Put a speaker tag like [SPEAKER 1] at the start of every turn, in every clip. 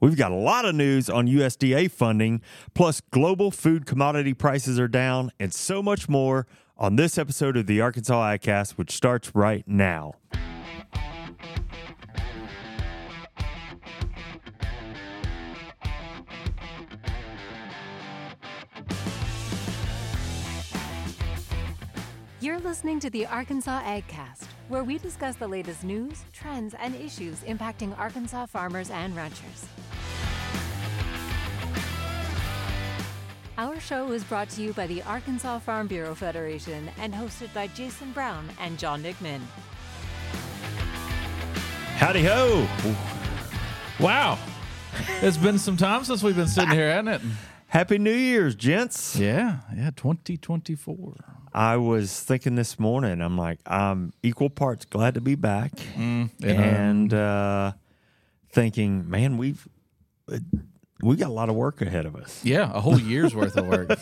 [SPEAKER 1] We've got a lot of news on USDA funding, plus global food commodity prices are down, and so much more on this episode of the Arkansas AgCast, which starts right now.
[SPEAKER 2] You're listening to the Arkansas AgCast, where we discuss the latest news, trends, and issues impacting Arkansas farmers and ranchers. Our show is brought to you by the Arkansas Farm Bureau Federation and hosted by Jason Brown and John McMahon.
[SPEAKER 1] Howdy ho!
[SPEAKER 3] Wow. It's been some time since we've been sitting here, hasn't it?
[SPEAKER 1] Happy New Year's, gents.
[SPEAKER 3] Yeah, yeah, 2024.
[SPEAKER 1] I was thinking this morning, I'm like, I'm equal parts glad to be back, and uh, thinking, man, we've uh, we got a lot of work ahead of us.
[SPEAKER 3] Yeah, a whole year's worth of work.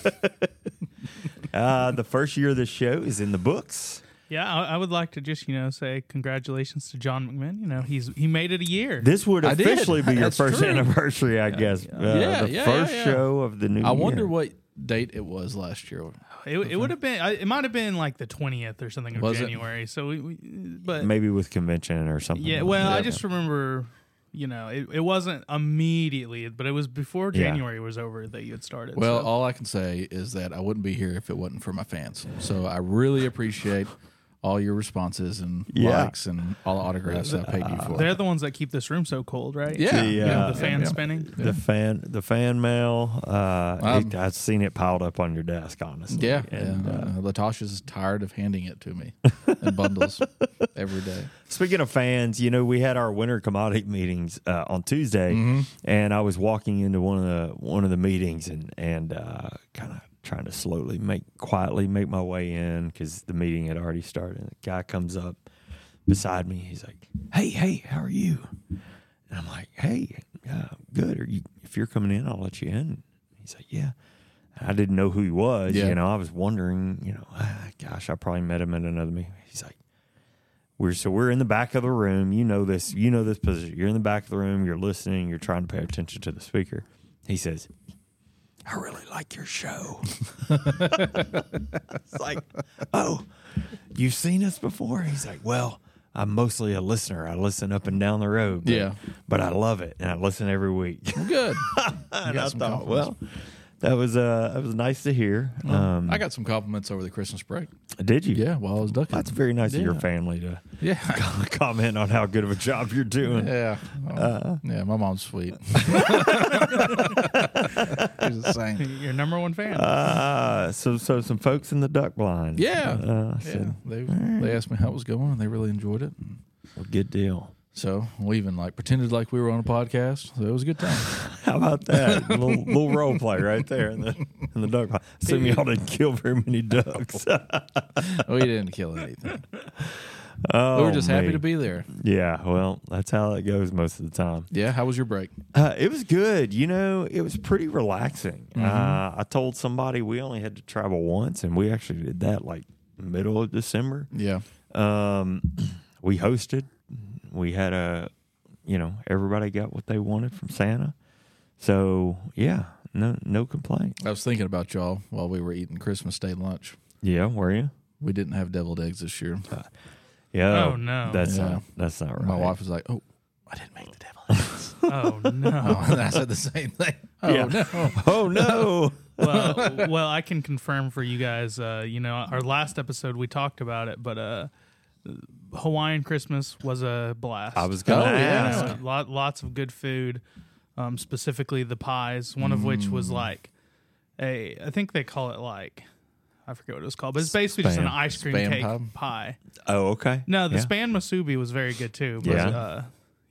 [SPEAKER 1] Uh, the first year of the show is in the books.
[SPEAKER 4] Yeah, I, I would like to just you know say congratulations to John McMahon. You know he's he made it a year.
[SPEAKER 1] This would officially be your
[SPEAKER 3] That's
[SPEAKER 1] first
[SPEAKER 3] true.
[SPEAKER 1] anniversary, I guess. Uh,
[SPEAKER 3] Yeah,
[SPEAKER 1] the
[SPEAKER 3] yeah,
[SPEAKER 1] first
[SPEAKER 3] yeah, yeah.
[SPEAKER 1] show of the new
[SPEAKER 3] I
[SPEAKER 1] year.
[SPEAKER 3] wonder what date it was last year.
[SPEAKER 4] it, it would have been it might have been like the twentieth or something of
[SPEAKER 3] Was it?
[SPEAKER 4] January. So we, we but
[SPEAKER 1] maybe with convention or something.
[SPEAKER 4] yeah,
[SPEAKER 1] like
[SPEAKER 4] well I just remember you know it, it wasn't immediately, but it was before
[SPEAKER 1] Yeah.
[SPEAKER 4] January was over that you had started.
[SPEAKER 3] Well,
[SPEAKER 4] so.
[SPEAKER 3] all I can say is that I wouldn't be here if it wasn't for my fans. So I really appreciate all your responses and
[SPEAKER 1] Yeah.
[SPEAKER 3] likes and all the autographs I paid you for.
[SPEAKER 4] they're the ones that keep this room so cold, right?
[SPEAKER 3] Yeah,
[SPEAKER 1] The,
[SPEAKER 4] You know,
[SPEAKER 1] uh,
[SPEAKER 4] the fan
[SPEAKER 3] yeah.
[SPEAKER 4] spinning.
[SPEAKER 1] the fan the fan mail. Uh,
[SPEAKER 3] Um,
[SPEAKER 1] it- I've seen it piled up on your desk, honestly.
[SPEAKER 3] Yeah,
[SPEAKER 1] And,
[SPEAKER 3] yeah.
[SPEAKER 1] uh,
[SPEAKER 3] Uh, Latasha's tired of handing it to me in bundles every day.
[SPEAKER 1] Speaking of fans, you know, we had our winter commodity meetings uh, on Tuesday,
[SPEAKER 3] Mm-hmm.
[SPEAKER 1] and I was walking into one of the one of the meetings and and uh, kind of trying to slowly make quietly make my way in because the meeting had already started. And the guy comes up beside me. He's like, "Hey, hey, how are you?" And I'm like, "Hey, uh, good. Are you? If you're coming in, I'll let you in." He's like, "Yeah." I didn't know who he was.
[SPEAKER 3] Yeah.
[SPEAKER 1] You know, I was wondering. You know, ah, gosh, I probably met him at another meeting. He's like. We're so we're in the back of the room. You know this. You know this position. You're in the back of the room. You're listening. You're trying to pay attention to the speaker. He says, "I really like your show." it's like, oh, you've seen us before. He's like, well, I'm mostly a listener. I listen up and down the road. but-
[SPEAKER 3] Yeah.
[SPEAKER 1] but I love it, and I listen every week.
[SPEAKER 3] Well, good.
[SPEAKER 1] and I thought, well, that was uh, that was nice to hear. Um,
[SPEAKER 3] I got some compliments over the Christmas break.
[SPEAKER 1] did you?
[SPEAKER 3] Yeah, while I was ducking.
[SPEAKER 1] That's very nice of your family to
[SPEAKER 3] Yeah.
[SPEAKER 1] comment on how good of a job you're doing.
[SPEAKER 3] Yeah.
[SPEAKER 1] Uh,
[SPEAKER 3] yeah, my mom's sweet. She's the same.
[SPEAKER 4] Your number one fan.
[SPEAKER 1] Uh, so so some folks in the duck blind.
[SPEAKER 3] Yeah.
[SPEAKER 1] Uh,
[SPEAKER 3] Yeah.
[SPEAKER 1] said,
[SPEAKER 3] They they asked me how it was going and they really enjoyed it.
[SPEAKER 1] well, good deal.
[SPEAKER 3] So we even like pretended like we were on a podcast. So it was a good time.
[SPEAKER 1] How about that little, little role play right there in the in the duck blind? Assume y'all didn't kill very many ducks.
[SPEAKER 3] we didn't kill anything.
[SPEAKER 1] oh,
[SPEAKER 3] we were just happy to be there.
[SPEAKER 1] Yeah, well, that's how it goes most of the time.
[SPEAKER 3] Yeah. How was your break?
[SPEAKER 1] Uh, it was good. You know, it was pretty relaxing.
[SPEAKER 3] Mm-hmm.
[SPEAKER 1] Uh, I told somebody we only had to travel once, and we actually did that like middle of December.
[SPEAKER 3] Yeah.
[SPEAKER 1] Um, we hosted. We had a, you know, everybody got what they wanted from Santa. So yeah, no no complaint.
[SPEAKER 3] I was thinking about y'all while we were eating Christmas Day lunch.
[SPEAKER 1] Yeah, were you?
[SPEAKER 3] We didn't have deviled eggs this year.
[SPEAKER 1] Yeah.
[SPEAKER 4] Oh, no.
[SPEAKER 1] that's
[SPEAKER 3] Yeah.
[SPEAKER 1] not that's not right.
[SPEAKER 3] My wife was like, "Oh, I didn't make the deviled eggs."
[SPEAKER 4] oh no.
[SPEAKER 3] oh, and I said the same thing. Oh
[SPEAKER 1] Yeah.
[SPEAKER 3] no.
[SPEAKER 1] Oh no.
[SPEAKER 4] well, well, I can confirm for you guys. Uh, you know, our last episode we talked about it, but uh, Hawaiian Christmas was a blast.
[SPEAKER 1] I was gonna
[SPEAKER 3] Oh, yeah.
[SPEAKER 1] ask.
[SPEAKER 4] Uh, lot, lots of good food, um, specifically the pies. One of which
[SPEAKER 1] Mm.
[SPEAKER 4] was like a, I think they call it like, I forget what it was called, but it's basically just an ice cream
[SPEAKER 3] Spam
[SPEAKER 4] cake
[SPEAKER 3] pie?
[SPEAKER 4] pie.
[SPEAKER 1] Oh, okay.
[SPEAKER 4] No, the
[SPEAKER 1] Yeah.
[SPEAKER 4] Spam musubi was very good too. But,
[SPEAKER 1] Yeah.
[SPEAKER 4] uh,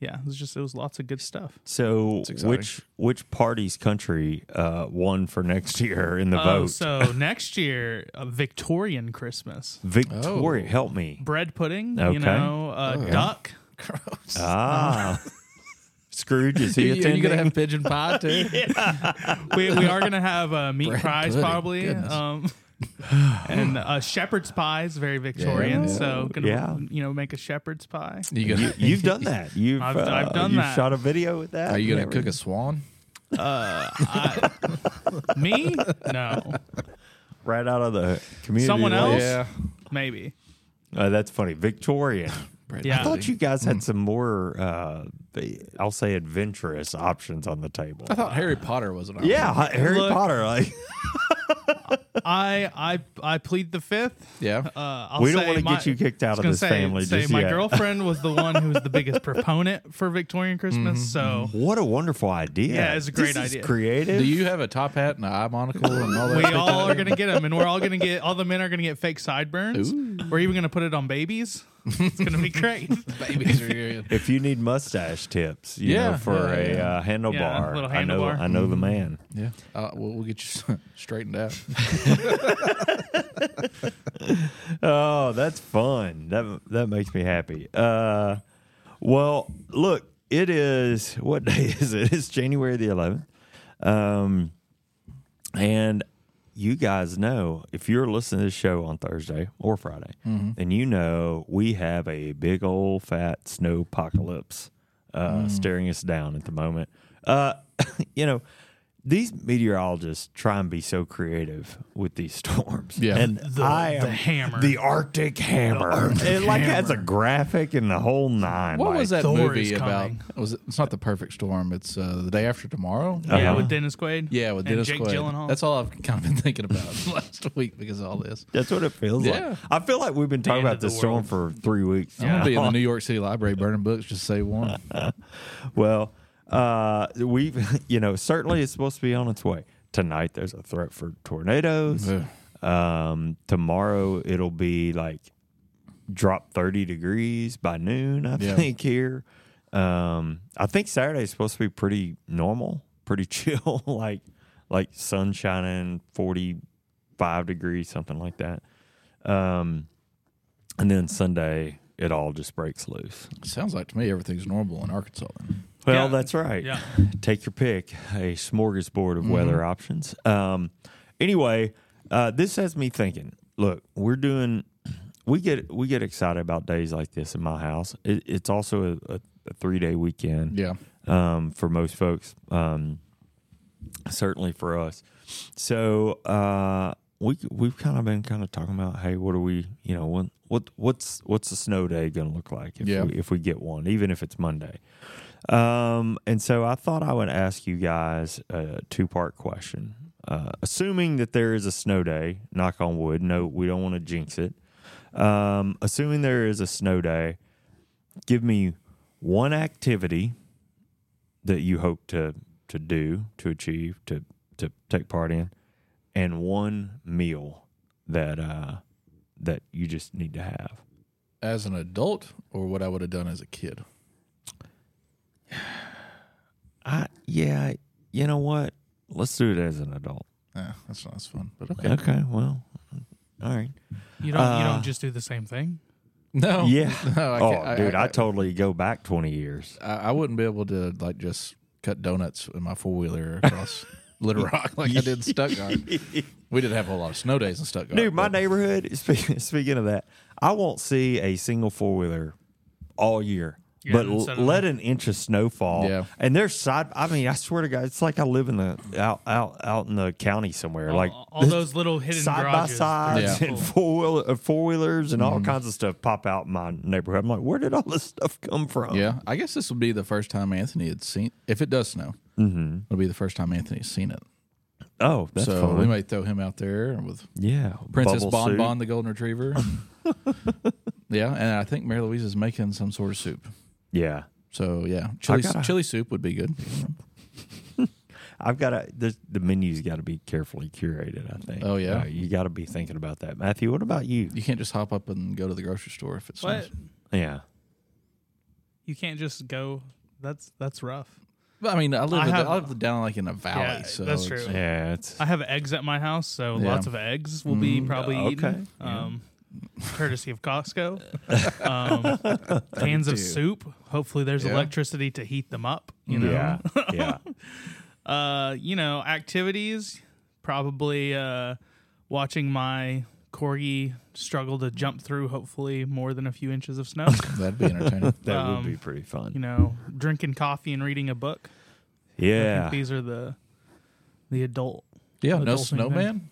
[SPEAKER 4] yeah, it was just it was lots of good stuff.
[SPEAKER 1] So which which party's country uh, won for next year in the
[SPEAKER 4] Oh,
[SPEAKER 1] vote?
[SPEAKER 4] so next year, a Victorian Christmas.
[SPEAKER 1] Victoria,
[SPEAKER 3] Oh.
[SPEAKER 1] help me.
[SPEAKER 4] bread pudding,
[SPEAKER 1] Okay.
[SPEAKER 4] you know, uh,
[SPEAKER 3] Oh,
[SPEAKER 4] duck.
[SPEAKER 3] Gross.
[SPEAKER 1] Ah, Scrooge is he
[SPEAKER 3] you,
[SPEAKER 1] attending?
[SPEAKER 3] you gonna have pigeon pie too?
[SPEAKER 4] we, we are gonna have uh, meat
[SPEAKER 3] Bread
[SPEAKER 4] fries
[SPEAKER 3] pudding,
[SPEAKER 4] probably. Um, and uh, shepherd's pie is very Victorian.
[SPEAKER 3] Yeah.
[SPEAKER 4] So gonna
[SPEAKER 1] Yeah.
[SPEAKER 4] you know make a shepherd's pie.
[SPEAKER 3] You gonna,
[SPEAKER 1] You, have done that. You've
[SPEAKER 4] I've-
[SPEAKER 1] uh,
[SPEAKER 4] I've done
[SPEAKER 1] you've
[SPEAKER 4] that.
[SPEAKER 1] shot a video with that.
[SPEAKER 3] are you gonna
[SPEAKER 1] and
[SPEAKER 3] cook a swan?
[SPEAKER 4] Me? No,
[SPEAKER 1] right out of the community?
[SPEAKER 4] Someone else?
[SPEAKER 3] Yeah.
[SPEAKER 4] maybe.
[SPEAKER 1] Uh, that's funny. Victorian.
[SPEAKER 3] Brett
[SPEAKER 4] Yeah.
[SPEAKER 1] I thought you guys had some more, uh, I'll say, adventurous options on the table.
[SPEAKER 3] I thought Harry Potter was an option.
[SPEAKER 1] yeah, Harry
[SPEAKER 4] Look-
[SPEAKER 1] Potter. Like
[SPEAKER 4] I I I plead the fifth.
[SPEAKER 3] Yeah.
[SPEAKER 4] Uh, I'll
[SPEAKER 1] we don't want to get you kicked out of
[SPEAKER 4] gonna
[SPEAKER 1] this
[SPEAKER 4] say,
[SPEAKER 1] family
[SPEAKER 4] say
[SPEAKER 1] just
[SPEAKER 4] my
[SPEAKER 1] yet.
[SPEAKER 4] girlfriend was the one who was the biggest proponent for Victorian Christmas. So
[SPEAKER 1] What a wonderful idea!
[SPEAKER 4] Yeah, it's a great
[SPEAKER 1] This is
[SPEAKER 4] idea.
[SPEAKER 1] creative.
[SPEAKER 3] Do you have a top hat and an eye monocle and all that?
[SPEAKER 4] we all are gonna get them, and we're all gonna get all the men are gonna get fake sideburns. We're even gonna put it on babies. It's gonna be great.
[SPEAKER 3] babies are good.
[SPEAKER 1] if you need mustache tips, you
[SPEAKER 3] Yeah,
[SPEAKER 1] know, for
[SPEAKER 3] yeah,
[SPEAKER 1] a
[SPEAKER 3] yeah.
[SPEAKER 1] Uh, handlebar,
[SPEAKER 4] Yeah, little
[SPEAKER 1] I know,
[SPEAKER 4] handlebar.
[SPEAKER 1] I know the man.
[SPEAKER 3] Yeah. Uh, we'll, we'll get you straightened out.
[SPEAKER 1] Oh, that's fun. That that makes me happy. Uh, well, look, it is what day is it? It's January the 11th. Um, and you guys know if you're listening to this show on Thursday or Friday, then you know we have a big old fat snow apocalypse uh, staring us down at the moment. Uh, you know, these meteorologists try and be so creative with these storms.
[SPEAKER 3] Yeah.
[SPEAKER 1] and
[SPEAKER 4] The-
[SPEAKER 1] I
[SPEAKER 4] the
[SPEAKER 1] am
[SPEAKER 4] hammer.
[SPEAKER 1] the Arctic Hammer. it like has a graphic and the whole nine.
[SPEAKER 3] What
[SPEAKER 1] like-
[SPEAKER 3] was that
[SPEAKER 4] Thor
[SPEAKER 3] movie about? Was it? It's not the perfect storm. It's uh, the day after tomorrow.
[SPEAKER 4] Yeah,
[SPEAKER 1] Uh-huh.
[SPEAKER 4] with Dennis Quaid.
[SPEAKER 3] Yeah, with
[SPEAKER 4] and
[SPEAKER 3] Dennis
[SPEAKER 4] Jake
[SPEAKER 3] Quaid.
[SPEAKER 4] Gyllenhaal.
[SPEAKER 3] That's all I've kind of been thinking about last week because of all this.
[SPEAKER 1] That's what it feels
[SPEAKER 3] Yeah.
[SPEAKER 1] like. I feel like we've been talking
[SPEAKER 4] end
[SPEAKER 1] about this storm for three weeks.
[SPEAKER 3] I'm gonna be in the New York City Library burning books. Just say one.
[SPEAKER 1] Well, uh, we've, you know, certainly it's supposed to be on its way. Tonight there's a threat for tornadoes. Um, tomorrow it'll be like drop 30 degrees by noon, I
[SPEAKER 3] Yeah.
[SPEAKER 1] think, here. Um, I think Saturday is supposed to be pretty normal, pretty chill, like like sun shining, 45 degrees, something like that. Um, and then Sunday, it all just breaks loose.
[SPEAKER 3] Sounds like to me everything's normal in Arkansas. Then.
[SPEAKER 1] Well,
[SPEAKER 4] Yeah.
[SPEAKER 1] that's right.
[SPEAKER 4] Yeah.
[SPEAKER 1] Take your pick, a smorgasbord of weather options. Um, anyway, uh, this has me thinking. Look, we're doing. We get we get excited about days like this in my house. It, it's also a, a, a three day weekend.
[SPEAKER 3] Yeah.
[SPEAKER 1] Um, for most folks, um, certainly for us. So uh, we we've kind of been kind of talking about, hey, what are we? You know, what what what's what's the snow day going to look like if
[SPEAKER 3] Yeah.
[SPEAKER 1] we, if we get one, even if it's Monday. Um, and so I thought I would ask you guys a two part question. Uh, assuming that there is a snow day, knock on wood. No, we don't want to jinx it. Um, assuming there is a snow day, give me one activity that you hope to to do, to achieve, to to take part in, and one meal that uh, that you just need to have.
[SPEAKER 3] As an adult, or what I would have done as a kid.
[SPEAKER 1] I yeah, you know what? Let's do it as an adult.
[SPEAKER 3] Yeah, that's not as fun. But okay.
[SPEAKER 1] Okay, well, all right.
[SPEAKER 4] You don't you
[SPEAKER 1] Uh,
[SPEAKER 4] don't just do the same thing.
[SPEAKER 3] No.
[SPEAKER 1] Yeah.
[SPEAKER 3] No, I
[SPEAKER 1] oh,
[SPEAKER 3] I-
[SPEAKER 1] dude, I,
[SPEAKER 3] I-
[SPEAKER 1] totally go back twenty years.
[SPEAKER 3] I, I wouldn't be able to like just cut donuts in my four wheeler across Little Rock like I did in Stuttgart. We didn't have a whole lot of snow days in Stuttgart.
[SPEAKER 1] Dude, my
[SPEAKER 3] but-
[SPEAKER 1] neighborhood. Speaking, speaking of that, I won't see a single four wheeler all year.
[SPEAKER 4] Yeah,
[SPEAKER 1] but l-
[SPEAKER 4] suddenly-
[SPEAKER 1] let an inch of snow fall,
[SPEAKER 3] Yeah.
[SPEAKER 1] and there's side. I mean, I swear to God, it's like I live in the out out out in the county somewhere. like
[SPEAKER 4] all, all those little hidden
[SPEAKER 1] side by
[SPEAKER 4] garages.
[SPEAKER 1] sides
[SPEAKER 3] Yeah.
[SPEAKER 1] and four wheel four wheelers and
[SPEAKER 3] Mm-hmm.
[SPEAKER 1] all kinds of stuff pop out in my neighborhood. I'm like, where did all this stuff come from?
[SPEAKER 3] Yeah, I guess this will be the first time Anthony had seen. If it does snow, mm-hmm. it'll be the first time Anthony's seen it.
[SPEAKER 1] Oh, that's
[SPEAKER 3] so
[SPEAKER 1] fun.
[SPEAKER 3] we might throw him out there with
[SPEAKER 1] yeah,
[SPEAKER 3] Princess
[SPEAKER 1] bubble
[SPEAKER 3] Bon. Bon, the golden retriever. yeah, and I think Mary Louise is making some sort of soup.
[SPEAKER 1] Yeah,
[SPEAKER 3] So yeah, chili
[SPEAKER 1] gotta-
[SPEAKER 3] chili soup would be good.
[SPEAKER 1] I've got to. The, the menu's got to be carefully curated. I think.
[SPEAKER 3] Oh, yeah?
[SPEAKER 1] Uh, you got to be thinking about that, Matthew. What about you?
[SPEAKER 3] You can't just hop up and go to the grocery store if it's
[SPEAKER 4] What?
[SPEAKER 1] Yeah.
[SPEAKER 4] You can't just go. That's that's rough.
[SPEAKER 3] But I mean, I live
[SPEAKER 4] I
[SPEAKER 3] in-
[SPEAKER 4] have-
[SPEAKER 3] I live down like in a valley,
[SPEAKER 4] Yeah,
[SPEAKER 3] so
[SPEAKER 4] that's
[SPEAKER 3] it's-
[SPEAKER 4] true.
[SPEAKER 1] Yeah, it's
[SPEAKER 4] I have eggs at my house, so
[SPEAKER 3] Yeah.
[SPEAKER 4] lots of eggs will be probably
[SPEAKER 1] okay.
[SPEAKER 4] eaten. Um, courtesy of Costco. Um, cans of soup. Hopefully, there's
[SPEAKER 3] Yeah.
[SPEAKER 4] electricity to heat them up. You know.
[SPEAKER 1] yeah, yeah.
[SPEAKER 4] Uh, you know, activities. Probably uh, watching my corgi struggle to jump through hopefully more than a few inches of snow.
[SPEAKER 3] That'd be entertaining.
[SPEAKER 1] That
[SPEAKER 4] Um,
[SPEAKER 1] would be pretty fun.
[SPEAKER 4] you know, drinking coffee and reading a book. I
[SPEAKER 1] yeah.
[SPEAKER 4] think these are the the adult.
[SPEAKER 3] yeah,
[SPEAKER 4] The
[SPEAKER 3] no
[SPEAKER 4] dolphin
[SPEAKER 3] snowman.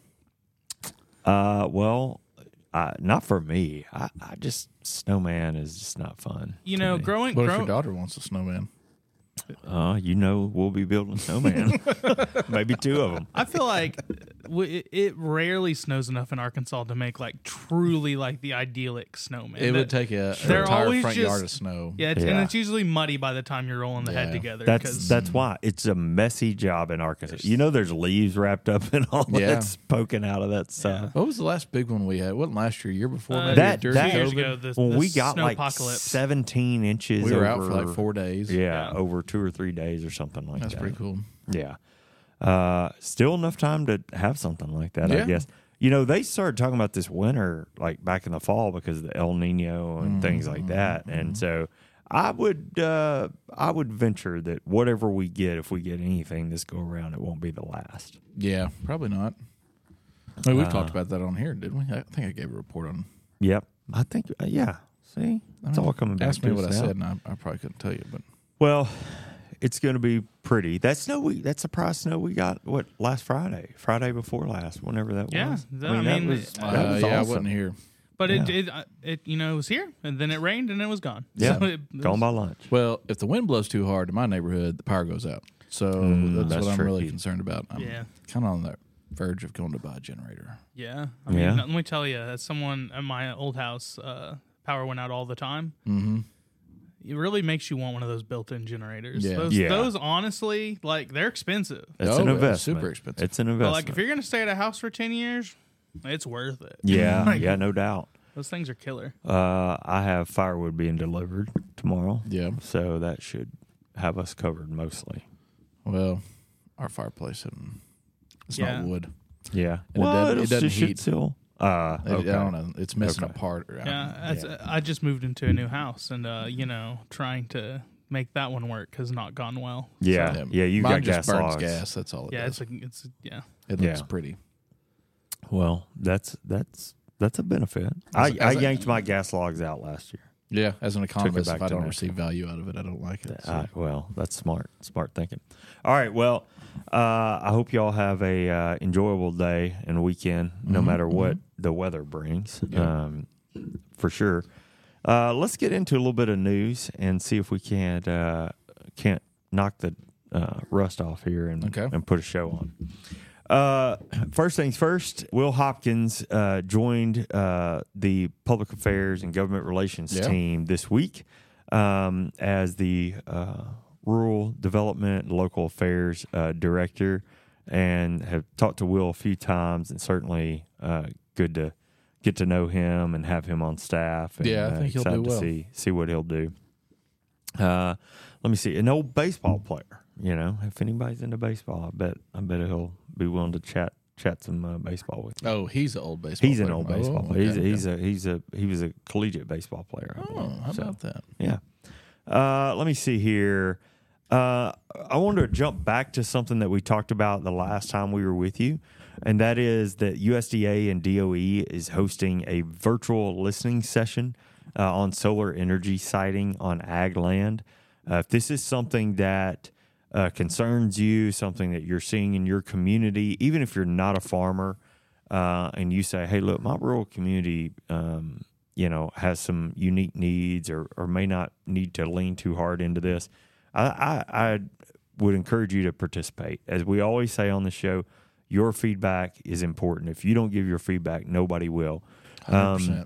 [SPEAKER 1] Uh, well, uh, not for me. I, I just snowman is just not fun.
[SPEAKER 4] You
[SPEAKER 1] to
[SPEAKER 4] know,
[SPEAKER 1] me.
[SPEAKER 4] growing
[SPEAKER 3] What if
[SPEAKER 4] grow,
[SPEAKER 3] your daughter wants a snowman?
[SPEAKER 1] Uh, you know, we'll be building a snowman. Maybe two of them.
[SPEAKER 4] I feel like w- it- it rarely snows enough in Arkansas to make like truly like the idyllic snowman.
[SPEAKER 3] It
[SPEAKER 4] That-
[SPEAKER 3] would take a, an
[SPEAKER 4] They're
[SPEAKER 3] entire front
[SPEAKER 4] just-
[SPEAKER 3] yard of snow.
[SPEAKER 4] yeah, it's, and it's usually muddy by the time you're rolling the head together.
[SPEAKER 1] That's
[SPEAKER 4] 'cause-
[SPEAKER 1] that's why it's a messy job in Arkansas. You know, there's leaves wrapped up in all
[SPEAKER 3] Yeah.
[SPEAKER 1] that's poking out of that stuff.
[SPEAKER 3] What was the last big one we had? Wasn't last year? Year before?
[SPEAKER 4] Uh,
[SPEAKER 3] maybe
[SPEAKER 1] That-
[SPEAKER 3] during
[SPEAKER 1] that-
[SPEAKER 4] two years
[SPEAKER 3] COVID?
[SPEAKER 4] ago. The,
[SPEAKER 1] When
[SPEAKER 4] the
[SPEAKER 1] we got
[SPEAKER 4] snow
[SPEAKER 1] like
[SPEAKER 4] apocalypse.
[SPEAKER 1] 17 inches,
[SPEAKER 3] we were out for like four days.
[SPEAKER 1] Yeah,
[SPEAKER 4] Yeah.
[SPEAKER 1] over two or three days or something like
[SPEAKER 3] that's
[SPEAKER 1] that.
[SPEAKER 3] That's pretty cool.
[SPEAKER 1] Yeah. Uh, still enough time to have something like that, I guess. You know, they started talking about this winter like back in the fall because of the El Nino and things
[SPEAKER 3] Mm-hmm.
[SPEAKER 1] like that. And so I would uh, I would venture that whatever we get, if we get anything this go around, it won't be the last.
[SPEAKER 3] Yeah, probably not. I mean, we've
[SPEAKER 1] Uh,
[SPEAKER 3] talked about that on here, didn't we? I think I gave a report on.
[SPEAKER 1] Yep. I think uh, yeah. See? It's all coming back.
[SPEAKER 3] Ask me what I
[SPEAKER 1] now.
[SPEAKER 3] said, and I, I probably couldn't tell you. But
[SPEAKER 1] Well, it's going to be pretty. That snow we that surprise snow we got what last Friday, Friday before last, whenever that
[SPEAKER 4] Yeah,
[SPEAKER 1] was.
[SPEAKER 4] that- I
[SPEAKER 1] that
[SPEAKER 4] mean,
[SPEAKER 1] was,
[SPEAKER 4] uh,
[SPEAKER 1] that
[SPEAKER 3] uh,
[SPEAKER 1] was
[SPEAKER 3] yeah, I wasn't here.
[SPEAKER 4] But it,
[SPEAKER 1] Yeah.
[SPEAKER 4] it, uh, it, you know, it was here, and then it rained, and it was gone.
[SPEAKER 1] Yeah,
[SPEAKER 4] So it, it
[SPEAKER 1] gone
[SPEAKER 4] was-
[SPEAKER 1] by lunch.
[SPEAKER 3] Well, if the wind blows too hard in my neighborhood, the power goes out. So
[SPEAKER 1] Mm,
[SPEAKER 3] that's,
[SPEAKER 1] that's
[SPEAKER 3] what I'm really concerned about. I'm
[SPEAKER 4] Yeah.
[SPEAKER 3] kind of on the verge of going to buy a generator.
[SPEAKER 4] Yeah, I mean,
[SPEAKER 1] Yeah.
[SPEAKER 4] let me tell you, as someone at my old house, uh, power went out all the time.
[SPEAKER 3] Mm-hmm.
[SPEAKER 4] It really makes you want one of those built-in generators.
[SPEAKER 3] Yeah.
[SPEAKER 4] Those,
[SPEAKER 1] Yeah.
[SPEAKER 4] those honestly, like, they're expensive.
[SPEAKER 1] It's
[SPEAKER 3] Oh,
[SPEAKER 1] an
[SPEAKER 3] yeah,
[SPEAKER 1] investment.
[SPEAKER 3] super expensive.
[SPEAKER 1] It's an
[SPEAKER 4] But
[SPEAKER 1] investment.
[SPEAKER 4] like, if you're gonna stay at a house for ten years, it's worth it.
[SPEAKER 1] yeah,
[SPEAKER 4] Like,
[SPEAKER 1] yeah, no doubt.
[SPEAKER 4] those things are killer.
[SPEAKER 1] Uh, I have firewood being delivered tomorrow,
[SPEAKER 3] Yeah.
[SPEAKER 1] so that should have us covered mostly.
[SPEAKER 3] Well, our fireplace and it's
[SPEAKER 4] Yeah.
[SPEAKER 3] not wood.
[SPEAKER 1] Yeah,
[SPEAKER 3] And it
[SPEAKER 1] well,
[SPEAKER 3] doesn't- it doesn't
[SPEAKER 1] should
[SPEAKER 3] heat.
[SPEAKER 1] still. Uh, okay.
[SPEAKER 3] I don't know. It's missing
[SPEAKER 1] Okay.
[SPEAKER 3] apart. Or,
[SPEAKER 4] Yeah, that's,
[SPEAKER 1] yeah.
[SPEAKER 4] I just moved into a new house, and uh, you know, trying to make that one work has not gone well.
[SPEAKER 1] Yeah,
[SPEAKER 3] So,
[SPEAKER 1] yeah, you got
[SPEAKER 3] just
[SPEAKER 1] gas
[SPEAKER 3] burns
[SPEAKER 1] logs.
[SPEAKER 3] gas. That's all it
[SPEAKER 4] Yeah,
[SPEAKER 3] does.
[SPEAKER 4] it's a, it's yeah.
[SPEAKER 3] it looks
[SPEAKER 1] Yeah.
[SPEAKER 3] pretty.
[SPEAKER 1] Well, that's that's that's a benefit.
[SPEAKER 3] As-
[SPEAKER 1] I,
[SPEAKER 3] as
[SPEAKER 1] I
[SPEAKER 3] a-
[SPEAKER 1] yanked my gas logs out last year.
[SPEAKER 3] Yeah, as an economist, if I don't
[SPEAKER 1] Nashville.
[SPEAKER 3] receive value out of it, I don't like it. So.
[SPEAKER 1] Uh, well, that's smart, smart thinking. All right, well, uh, I hope y'all have a uh, enjoyable day and weekend, no
[SPEAKER 3] Mhm,
[SPEAKER 1] matter what the weather brings,
[SPEAKER 3] Yeah.
[SPEAKER 1] um, for sure. Uh, let's get into a little bit of news and see if we can't uh, can't knock the uh, rust off here and
[SPEAKER 3] Okay.
[SPEAKER 1] and put a show on. Uh, first things first, Will Hopkins uh, joined uh, the public affairs and government relations
[SPEAKER 3] Yeah.
[SPEAKER 1] team this week um, as the uh, rural development and local affairs uh, director, and have talked to Will a few times, and certainly uh, good to get to know him and have him on staff. And,
[SPEAKER 3] Yeah, I
[SPEAKER 1] uh,
[SPEAKER 3] think he'll
[SPEAKER 1] excited
[SPEAKER 3] do well.
[SPEAKER 1] to see see what he'll do. Uh, let me see, an old baseball player. You know, if anybody's into baseball, I bet I bet he'll be willing to chat chat some uh, baseball with. you.
[SPEAKER 3] Oh, he's an old baseball.
[SPEAKER 1] He's an
[SPEAKER 3] player.
[SPEAKER 1] old
[SPEAKER 3] Oh,
[SPEAKER 1] baseball.
[SPEAKER 3] okay,
[SPEAKER 1] he's a, he's a he's a he was a collegiate baseball player. I
[SPEAKER 3] Oh, how
[SPEAKER 1] So,
[SPEAKER 3] about that?
[SPEAKER 1] yeah. Uh, let me see here. Uh, I wanted to jump back to something that we talked about the last time we were with you, and that is that USDA and DOE is hosting a virtual listening session uh, on solar energy siting on ag land. Uh, if this is something that uh, concerns you, something that you're seeing in your community, even if you're not a farmer, uh, and you say, "Hey, look, my rural community, um, you know, has some unique needs, or or may not need to lean too hard into this," I, I, I would encourage you to participate. As we always say on the show, your feedback is important. If you don't give your feedback, nobody will. Um,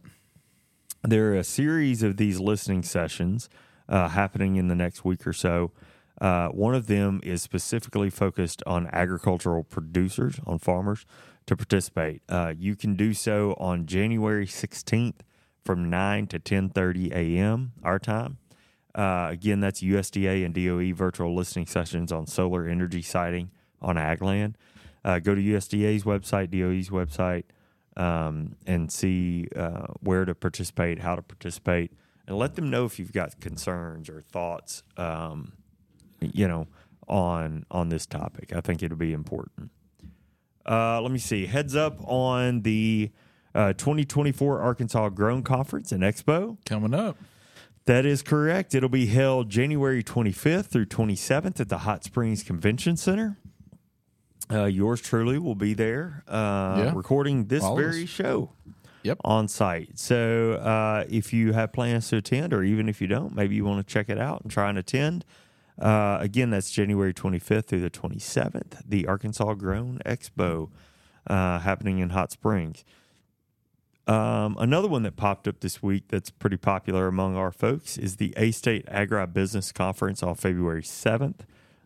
[SPEAKER 1] there are a series of these listening sessions uh, happening in the next week or so. Uh, one of them is specifically focused on agricultural producers, on farmers to participate. Uh, you can do so on January 16th from 9 to 10:30 a.m. our time. Uh, again, that's USDA and DOE virtual listening sessions on solar energy siting on ag land. Uh, go to USDA's website, DOE's website, um, and see uh, where to participate, how to participate, and let them know if you've got concerns or thoughts, um, you know, on on this topic. I think it'll be important. Uh, let me see. Heads up on the uh, 2024 Arkansas Grown Conference and Expo.
[SPEAKER 3] Coming up.
[SPEAKER 1] That is correct. It'll be held January 25th through 27th at the Hot Springs Convention Center. Uh, yours truly will be there uh,
[SPEAKER 3] Yeah.
[SPEAKER 1] recording this
[SPEAKER 3] All
[SPEAKER 1] very show
[SPEAKER 3] Yep.
[SPEAKER 1] on site. So uh, if you have plans to attend, or even if you don't, maybe you want to check it out and try and attend. Uh, again, that's January 25th through the 27th, the Arkansas Grown Expo uh, happening in Hot Springs. Um, another one that popped up this week that's pretty popular among our folks is the A State Agribusiness Conference on February 7th.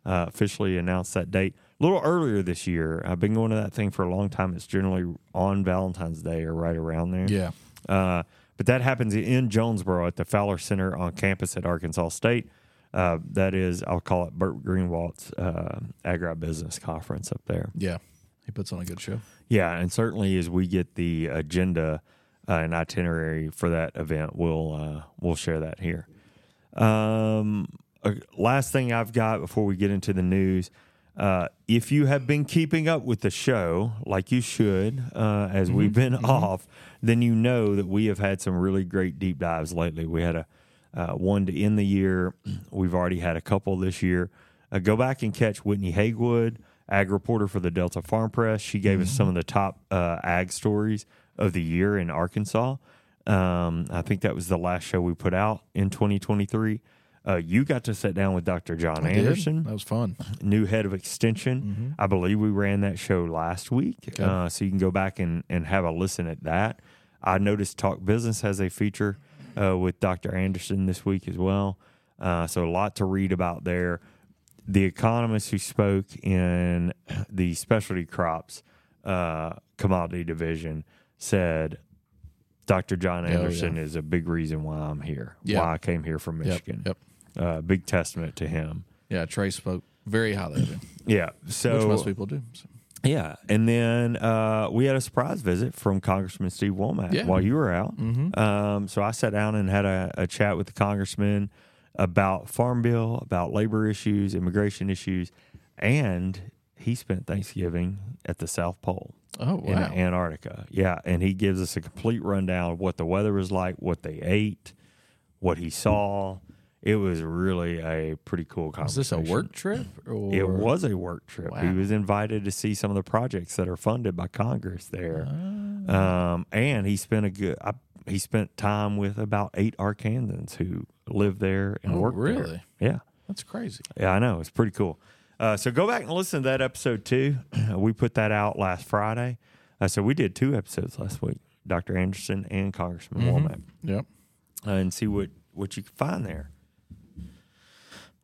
[SPEAKER 1] Uh, officially announced that date a little earlier this year. I've been going to that thing for a long time. It's generally on Valentine's Day or right around there.
[SPEAKER 3] Yeah.
[SPEAKER 1] Uh, but that happens in Jonesboro at the Fowler Center on campus at Arkansas State. Uh, that is, I'll call it Burt Greenwald's uh, agribusiness conference up there.
[SPEAKER 3] Yeah. He puts on a good show.
[SPEAKER 1] Yeah, and certainly as we get the agenda uh, and itinerary for that event, we'll uh, we'll share that here. Um, uh, last thing I've got before we get into the news. Uh, if you have been keeping up with the show like you should, uh, as we've been off, then you know that we have had some really great deep dives lately. We had a uh, one to end the year. We've already had a couple this year. Uh, go back and catch Whitney Haigwood, ag reporter for the Delta Farm Press. She gave us some of the top uh, ag stories of the year in Arkansas. Um, I think that was the last show we put out in 2023. Uh, you got to sit down with Dr. John
[SPEAKER 3] I did.
[SPEAKER 1] Anderson
[SPEAKER 3] That was fun.
[SPEAKER 1] new head of extension. I believe we ran that show last week, uh, so you can go back and, and have a listen at that. I noticed Talk Business has a feature uh, with Dr. Anderson this week as well, uh, so a lot to read about there. The economist who spoke in the specialty crops uh, commodity division said Dr. John
[SPEAKER 3] yeah.
[SPEAKER 1] Anderson is a big reason why I'm here,
[SPEAKER 3] Yeah.
[SPEAKER 1] why I came here from Michigan.
[SPEAKER 3] Yep.
[SPEAKER 1] Uh, big testament to him.
[SPEAKER 3] Yeah. Trey spoke very highly of him,
[SPEAKER 1] Yeah. So
[SPEAKER 3] which most people do. So.
[SPEAKER 1] Yeah, and then uh, we had a surprise visit from Congressman Steve Womack
[SPEAKER 3] Yeah.
[SPEAKER 1] while you were out.
[SPEAKER 3] Mhm.
[SPEAKER 1] Um, so I sat down and had a, a chat with the congressman about farm bill, about labor issues, immigration issues, and he spent Thanksgiving at the South Pole
[SPEAKER 3] Oh,
[SPEAKER 1] in
[SPEAKER 3] wow.
[SPEAKER 1] Antarctica. Yeah, and he gives us a complete rundown of what the weather was like, what they ate, what he saw. It was really a pretty cool
[SPEAKER 3] Was
[SPEAKER 1] conversation.
[SPEAKER 3] this a work trip? Or?
[SPEAKER 1] It was a work trip. He was invited to see some of the projects that are funded by Congress there, um, and he spent a good. I, he spent time with about eight Arkansans who live there and
[SPEAKER 3] Oh,
[SPEAKER 1] work there.
[SPEAKER 3] really?
[SPEAKER 1] Yeah,
[SPEAKER 3] That's crazy.
[SPEAKER 1] yeah, I know. It's pretty cool. Uh, so go back and listen to that episode too. we put that out last Friday. Uh, so we did two episodes last week, Dr. Anderson and Congressman Womack
[SPEAKER 3] Yep.
[SPEAKER 1] uh, and see what what you can find there.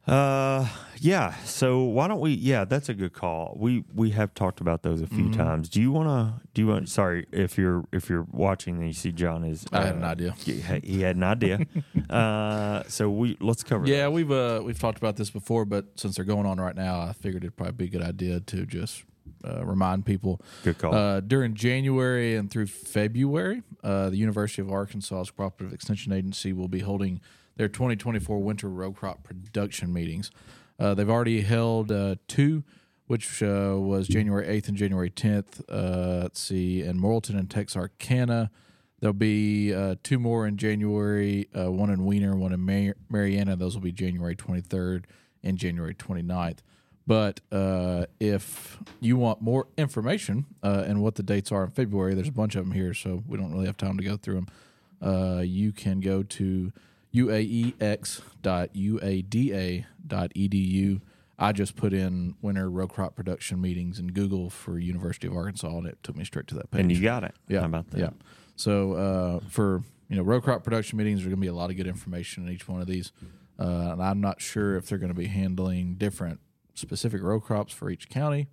[SPEAKER 1] Uh, yeah. So why don't we? Yeah, that's a good call. We we have talked about those a few times. Do you want to? Do you want? Sorry, if you're if you're watching and you see John is.
[SPEAKER 3] I had
[SPEAKER 1] uh,
[SPEAKER 3] an idea.
[SPEAKER 1] He, he had an idea. uh, so we let's cover.
[SPEAKER 3] Yeah,
[SPEAKER 1] that.
[SPEAKER 3] we've uh, we've talked about this before, but since they're going on right now, I figured it'd probably be a good idea to just uh, remind people.
[SPEAKER 1] Good call.
[SPEAKER 3] Uh, during January and through February, uh, the University of Arkansas's Cooperative Extension Agency will be holding their 2024 winter row crop production meetings. Uh, they've already held uh, two, which uh, was January 8th and January 10th. Uh, let's see, in Morrilton and Texarkana. There'll be uh, two more in January, uh, one in Weiner, one in Mar- Marianna. Those will be January 23rd and January 29th. But if you want more information and what the dates are in February, there's a bunch of them here, so we don't really have time to go through them. You can go to uaex.uada.edu. I just put in winter row crop production meetings in Google for University of Arkansas, and it took me straight to that page.
[SPEAKER 1] and you got it.
[SPEAKER 3] Yeah.
[SPEAKER 1] How about that?
[SPEAKER 3] Yeah. So uh, for you know row crop production meetings, there's going to be a lot of good information in each one of these, uh, and I'm not sure if they're going to be handling different specific row crops for each county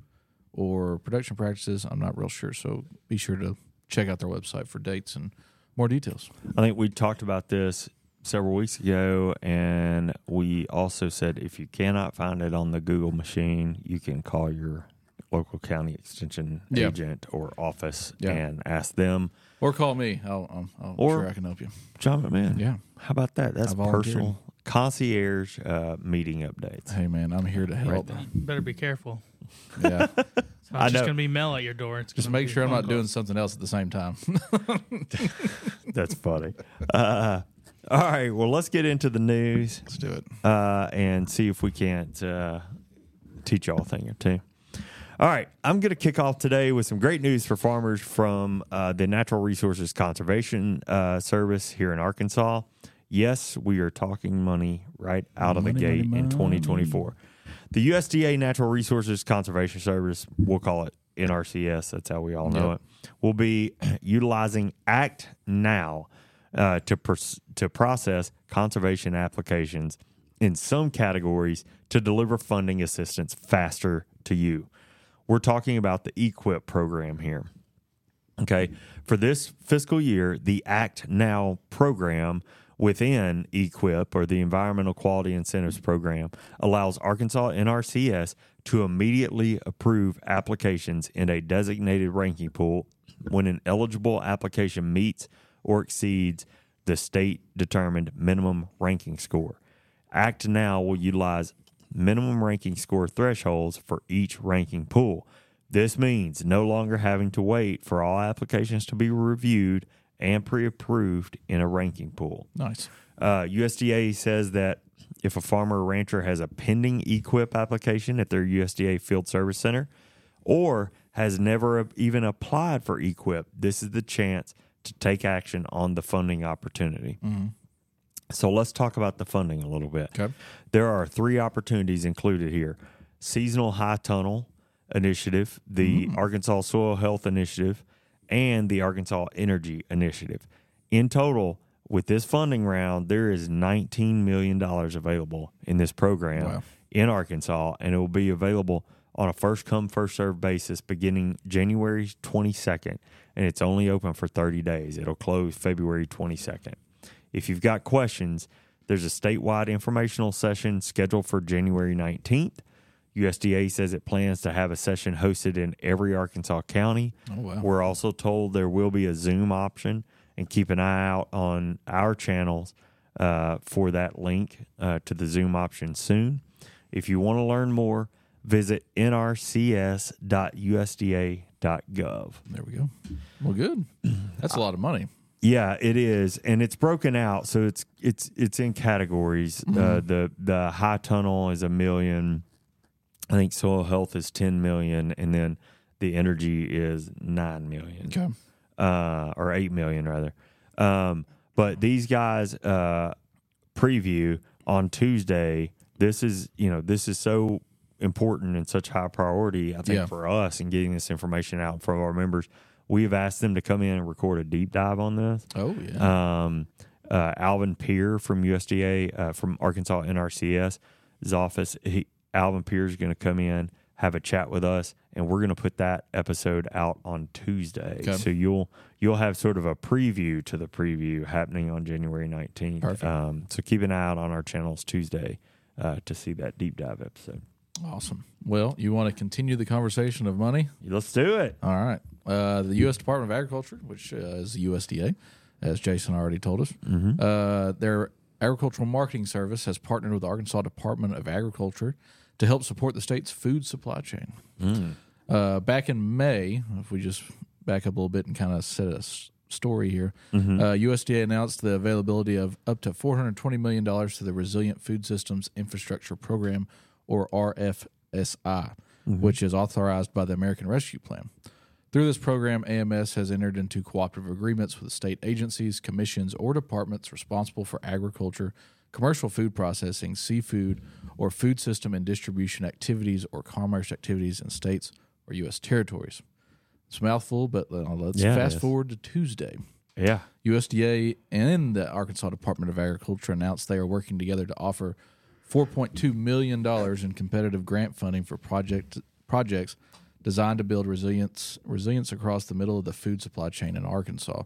[SPEAKER 3] or production practices. I'm not real sure. So be sure to check out their website for dates and more details.
[SPEAKER 1] I think we talked about this several weeks ago, and we also said if you cannot find it on the Google machine, you can call your local county extension
[SPEAKER 3] Yeah.
[SPEAKER 1] agent or office
[SPEAKER 3] Yeah.
[SPEAKER 1] and ask them.
[SPEAKER 3] Or call me. I'll, I'll, I'll
[SPEAKER 1] Or-
[SPEAKER 3] sure I can help you.
[SPEAKER 1] John McMahon.
[SPEAKER 3] Yeah.
[SPEAKER 1] How about that? That's
[SPEAKER 3] I
[SPEAKER 1] personal concierge uh, meeting updates.
[SPEAKER 3] Hey man, I'm here to help.
[SPEAKER 4] Better be careful.
[SPEAKER 3] Yeah.
[SPEAKER 4] It's not
[SPEAKER 1] I
[SPEAKER 4] just
[SPEAKER 1] know.
[SPEAKER 4] going to be mail at your door. It's
[SPEAKER 3] Just make sure I'm
[SPEAKER 4] phone
[SPEAKER 3] not doing something else at the same time.
[SPEAKER 1] That's funny. Uh, all right. Well, let's get into the news
[SPEAKER 3] Let's do it.
[SPEAKER 1] uh, and see if we can't uh, teach y'all a thing or two. All right. I'm going to kick off today with some great news for farmers from uh, the Natural Resources Conservation uh, Service here in Arkansas. Yes, we are talking money right out of the
[SPEAKER 3] Money,
[SPEAKER 1] gate
[SPEAKER 3] money,
[SPEAKER 1] in
[SPEAKER 3] money.
[SPEAKER 1] 2024. The USDA Natural Resources Conservation Service, we'll call it NRCS, that's how we all know
[SPEAKER 3] Yep.
[SPEAKER 1] it, will be utilizing Act Now uh, to, pers- to process conservation applications in some categories to deliver funding assistance faster to you. We're talking about the EQIP program here. Okay. For this fiscal year, the Act Now program within EQUIP or the Environmental Quality Incentives Program allows Arkansas NRCS to immediately approve applications in a designated ranking pool when an eligible application meets or exceeds the state determined minimum ranking score. Act Now will utilize minimum ranking score thresholds for each ranking pool. This means no longer having to wait for all applications to be reviewed and pre approved in a ranking pool.
[SPEAKER 3] Nice.
[SPEAKER 1] Uh, USDA says that if a farmer or rancher has a pending EQIP application at their USDA Field Service Center or has never even applied for EQIP, this is the chance to take action on the funding opportunity. Mm-hmm. So let's talk about the funding a little bit.
[SPEAKER 3] Okay.
[SPEAKER 1] There are three opportunities included here Seasonal High Tunnel Initiative, the mm-hmm. Arkansas Soil Health Initiative, and the Arkansas Energy Initiative. In total, with this funding round, there is $19 million available in this program
[SPEAKER 3] Wow.
[SPEAKER 1] in Arkansas, and it will be available on a first come, first served basis beginning January 22nd, and it's only open for 30 days. It'll close February 22nd. If you've got questions, there's a statewide informational session scheduled for January 19th. USDA says it plans to have a session hosted in every Arkansas county.
[SPEAKER 3] Oh, wow.
[SPEAKER 1] We're also told there will be a Zoom option, and keep an eye out on our channels uh, for that link uh, to the Zoom option soon. If you want to learn more, visit nrcs.usda.gov.
[SPEAKER 3] There we go. Well, good. That's a lot of money.
[SPEAKER 1] Yeah, it is, and it's broken out, so it's it's it's in categories. Uh, the the high tunnel is a million. I think soil health is ten million, and then the energy is nine million,
[SPEAKER 3] Okay.
[SPEAKER 1] uh, or eight million rather. Um, but these guys uh, preview on Tuesday. This is you know this is so important and such high priority. I think
[SPEAKER 3] Yeah.
[SPEAKER 1] for us in getting this information out for our members. We've asked them to come in and record a deep dive on this.
[SPEAKER 3] Oh, yeah.
[SPEAKER 1] Um, uh, Alvin Peer from USDA, uh, from Arkansas NRCS, his office, he, Alvin Peer is going to come in, have a chat with us, and we're going to put that episode out on Tuesday.
[SPEAKER 3] Okay.
[SPEAKER 1] So you'll you'll have sort of a preview to the preview happening on January nineteenth.
[SPEAKER 3] Perfect.
[SPEAKER 1] Um, so keep an eye out on our channels Tuesday uh, to see that deep dive episode.
[SPEAKER 3] Awesome. Well, you want to continue the conversation of money?
[SPEAKER 1] Let's do it.
[SPEAKER 3] All right. Uh, the U.S. Department of Agriculture, which uh, is the USDA, as Jason already told us, uh, their agricultural marketing service has partnered with the Arkansas Department of Agriculture to help support the state's food supply chain. Uh, back in May, if we just back up a little bit and kind of set a s- story here, uh, USDA announced the availability of up to $420 million to the Resilient Food Systems Infrastructure Program, or RFSI, which is authorized by the American Rescue Plan. Through this program, AMS has entered into cooperative agreements with state agencies, commissions, or departments responsible for agriculture, commercial food processing, seafood, or food system and distribution activities or commerce activities in states or U.S. territories. It's a mouthful, but uh, let's
[SPEAKER 1] Yeah,
[SPEAKER 3] fast forward to Tuesday.
[SPEAKER 1] Yeah.
[SPEAKER 3] USDA and the Arkansas Department of Agriculture announced they are working together to offer $4.2 million in competitive grant funding for project projects designed to build resilience resilience across the middle of the food supply chain in Arkansas.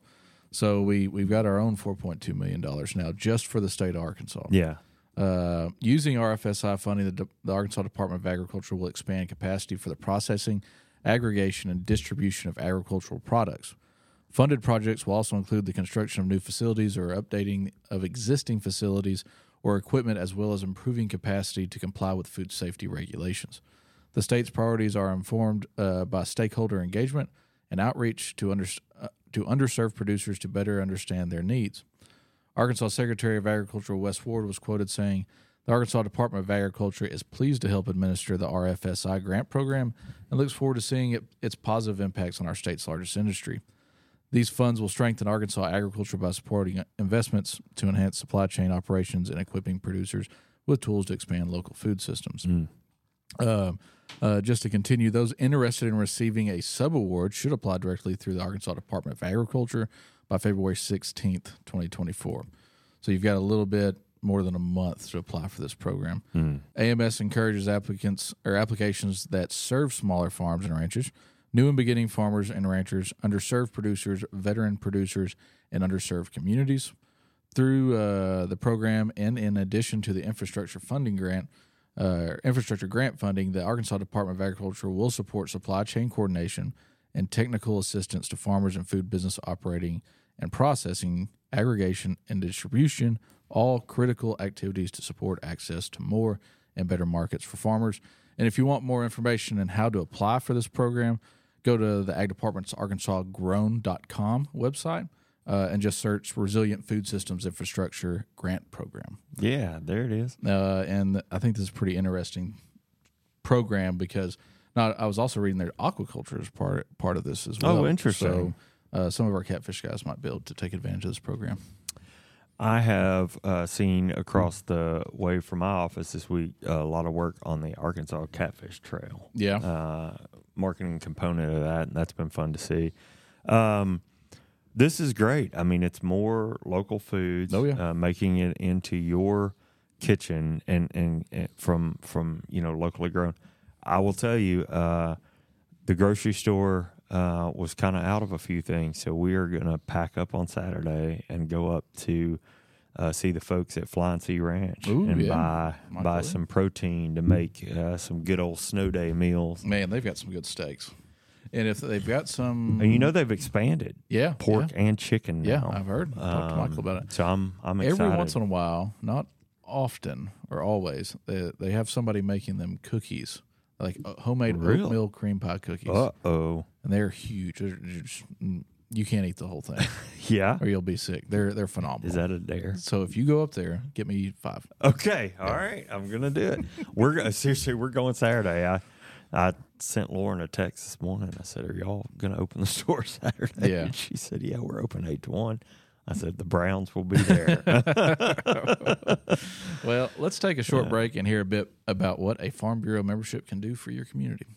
[SPEAKER 3] So we we've got our own $4.2 million now just for the state of Arkansas.
[SPEAKER 1] Yeah.
[SPEAKER 3] Uh, using RFSI funding, the, the Arkansas Department of Agriculture will expand capacity for the processing, aggregation, and distribution of agricultural products. Funded projects will also include the construction of new facilities or updating of existing facilities or equipment, as well as improving capacity to comply with food safety regulations. The state's priorities are informed uh, by stakeholder engagement and outreach to, under, uh, to underserved producers to better understand their needs. Arkansas Secretary of Agriculture Wes Ward was quoted saying, The Arkansas Department of Agriculture is pleased to help administer the RFSI grant program and looks forward to seeing it, its positive impacts on our state's largest industry. These funds will strengthen Arkansas agriculture by supporting investments to enhance supply chain operations and equipping producers with tools to expand local food systems. Uh, uh, just to continue, those interested in receiving a subaward should apply directly through the Arkansas Department of Agriculture by February 16th, 2024. So you've got a little bit more than a month to apply for this program. AMS encourages applicants or applications that serve smaller farms and ranches, new and beginning farmers and ranchers, underserved producers, veteran producers, and underserved communities. Through uh, the program, and in addition to the infrastructure funding grant, uh, infrastructure grant funding, the Arkansas Department of Agriculture will support supply chain coordination and technical assistance to farmers and food business operating and processing, aggregation, and distribution, all critical activities to support access to more and better markets for farmers. And if you want more information on how to apply for this program, go to the Ag Department's ArkansasGrown.com website uh, and just search Resilient Food Systems Infrastructure Grant Program.
[SPEAKER 1] Yeah, there it is.
[SPEAKER 3] Uh, and I think this is a pretty interesting program because now I was also reading that aquaculture is part part of this as well.
[SPEAKER 1] Oh, interesting.
[SPEAKER 3] So uh, some of our catfish guys might be able to take advantage of this program.
[SPEAKER 1] I have uh, seen across the way from my office this week a lot of work on the Arkansas Catfish Trail.
[SPEAKER 3] Yeah.
[SPEAKER 1] Uh, marketing component of that, and that's been fun to see. Um, this is great. I mean, it's more local foods.
[SPEAKER 3] Oh, yeah.
[SPEAKER 1] uh, making it into your kitchen and, and and from from you know locally grown. I will tell you, uh, the grocery store uh, was kind of out of a few things, so we are going to pack up on Saturday and go up to uh, see the folks at Flying C Ranch
[SPEAKER 3] Ooh,
[SPEAKER 1] and
[SPEAKER 3] yeah.
[SPEAKER 1] buy
[SPEAKER 3] Might
[SPEAKER 1] buy some protein to make uh, some good old snow day meals.
[SPEAKER 3] Man, they've got some good steaks. And if they've got some,
[SPEAKER 1] And you know they've expanded
[SPEAKER 3] yeah,
[SPEAKER 1] pork
[SPEAKER 3] yeah,
[SPEAKER 1] and chicken.
[SPEAKER 3] yeah. I've heard. Talked to Michael
[SPEAKER 1] Um,
[SPEAKER 3] about it.
[SPEAKER 1] So I'm I'm excited.
[SPEAKER 3] Every once in a while, not often or always, they, they have somebody making them cookies, like uh, homemade
[SPEAKER 1] Really?
[SPEAKER 3] oatmeal cream pie cookies,
[SPEAKER 1] uh oh,
[SPEAKER 3] and they're huge. They're just, you can't eat the whole thing,
[SPEAKER 1] yeah.
[SPEAKER 3] or you'll be sick. They're they're phenomenal.
[SPEAKER 1] Is that a dare?
[SPEAKER 3] so if you go up there, get me five.
[SPEAKER 1] Okay, all right. I'm gonna do it. We're seriously, we're going Saturday. I I sent Lauren a text this morning. I said, "Are y'all gonna open the store Saturday?"
[SPEAKER 3] Yeah.
[SPEAKER 1] And she said, "Yeah, we're open eight to one." I said, "The Browns will be there."
[SPEAKER 3] Well, let's take a short break and hear a bit about what a Farm Bureau membership can do for your community.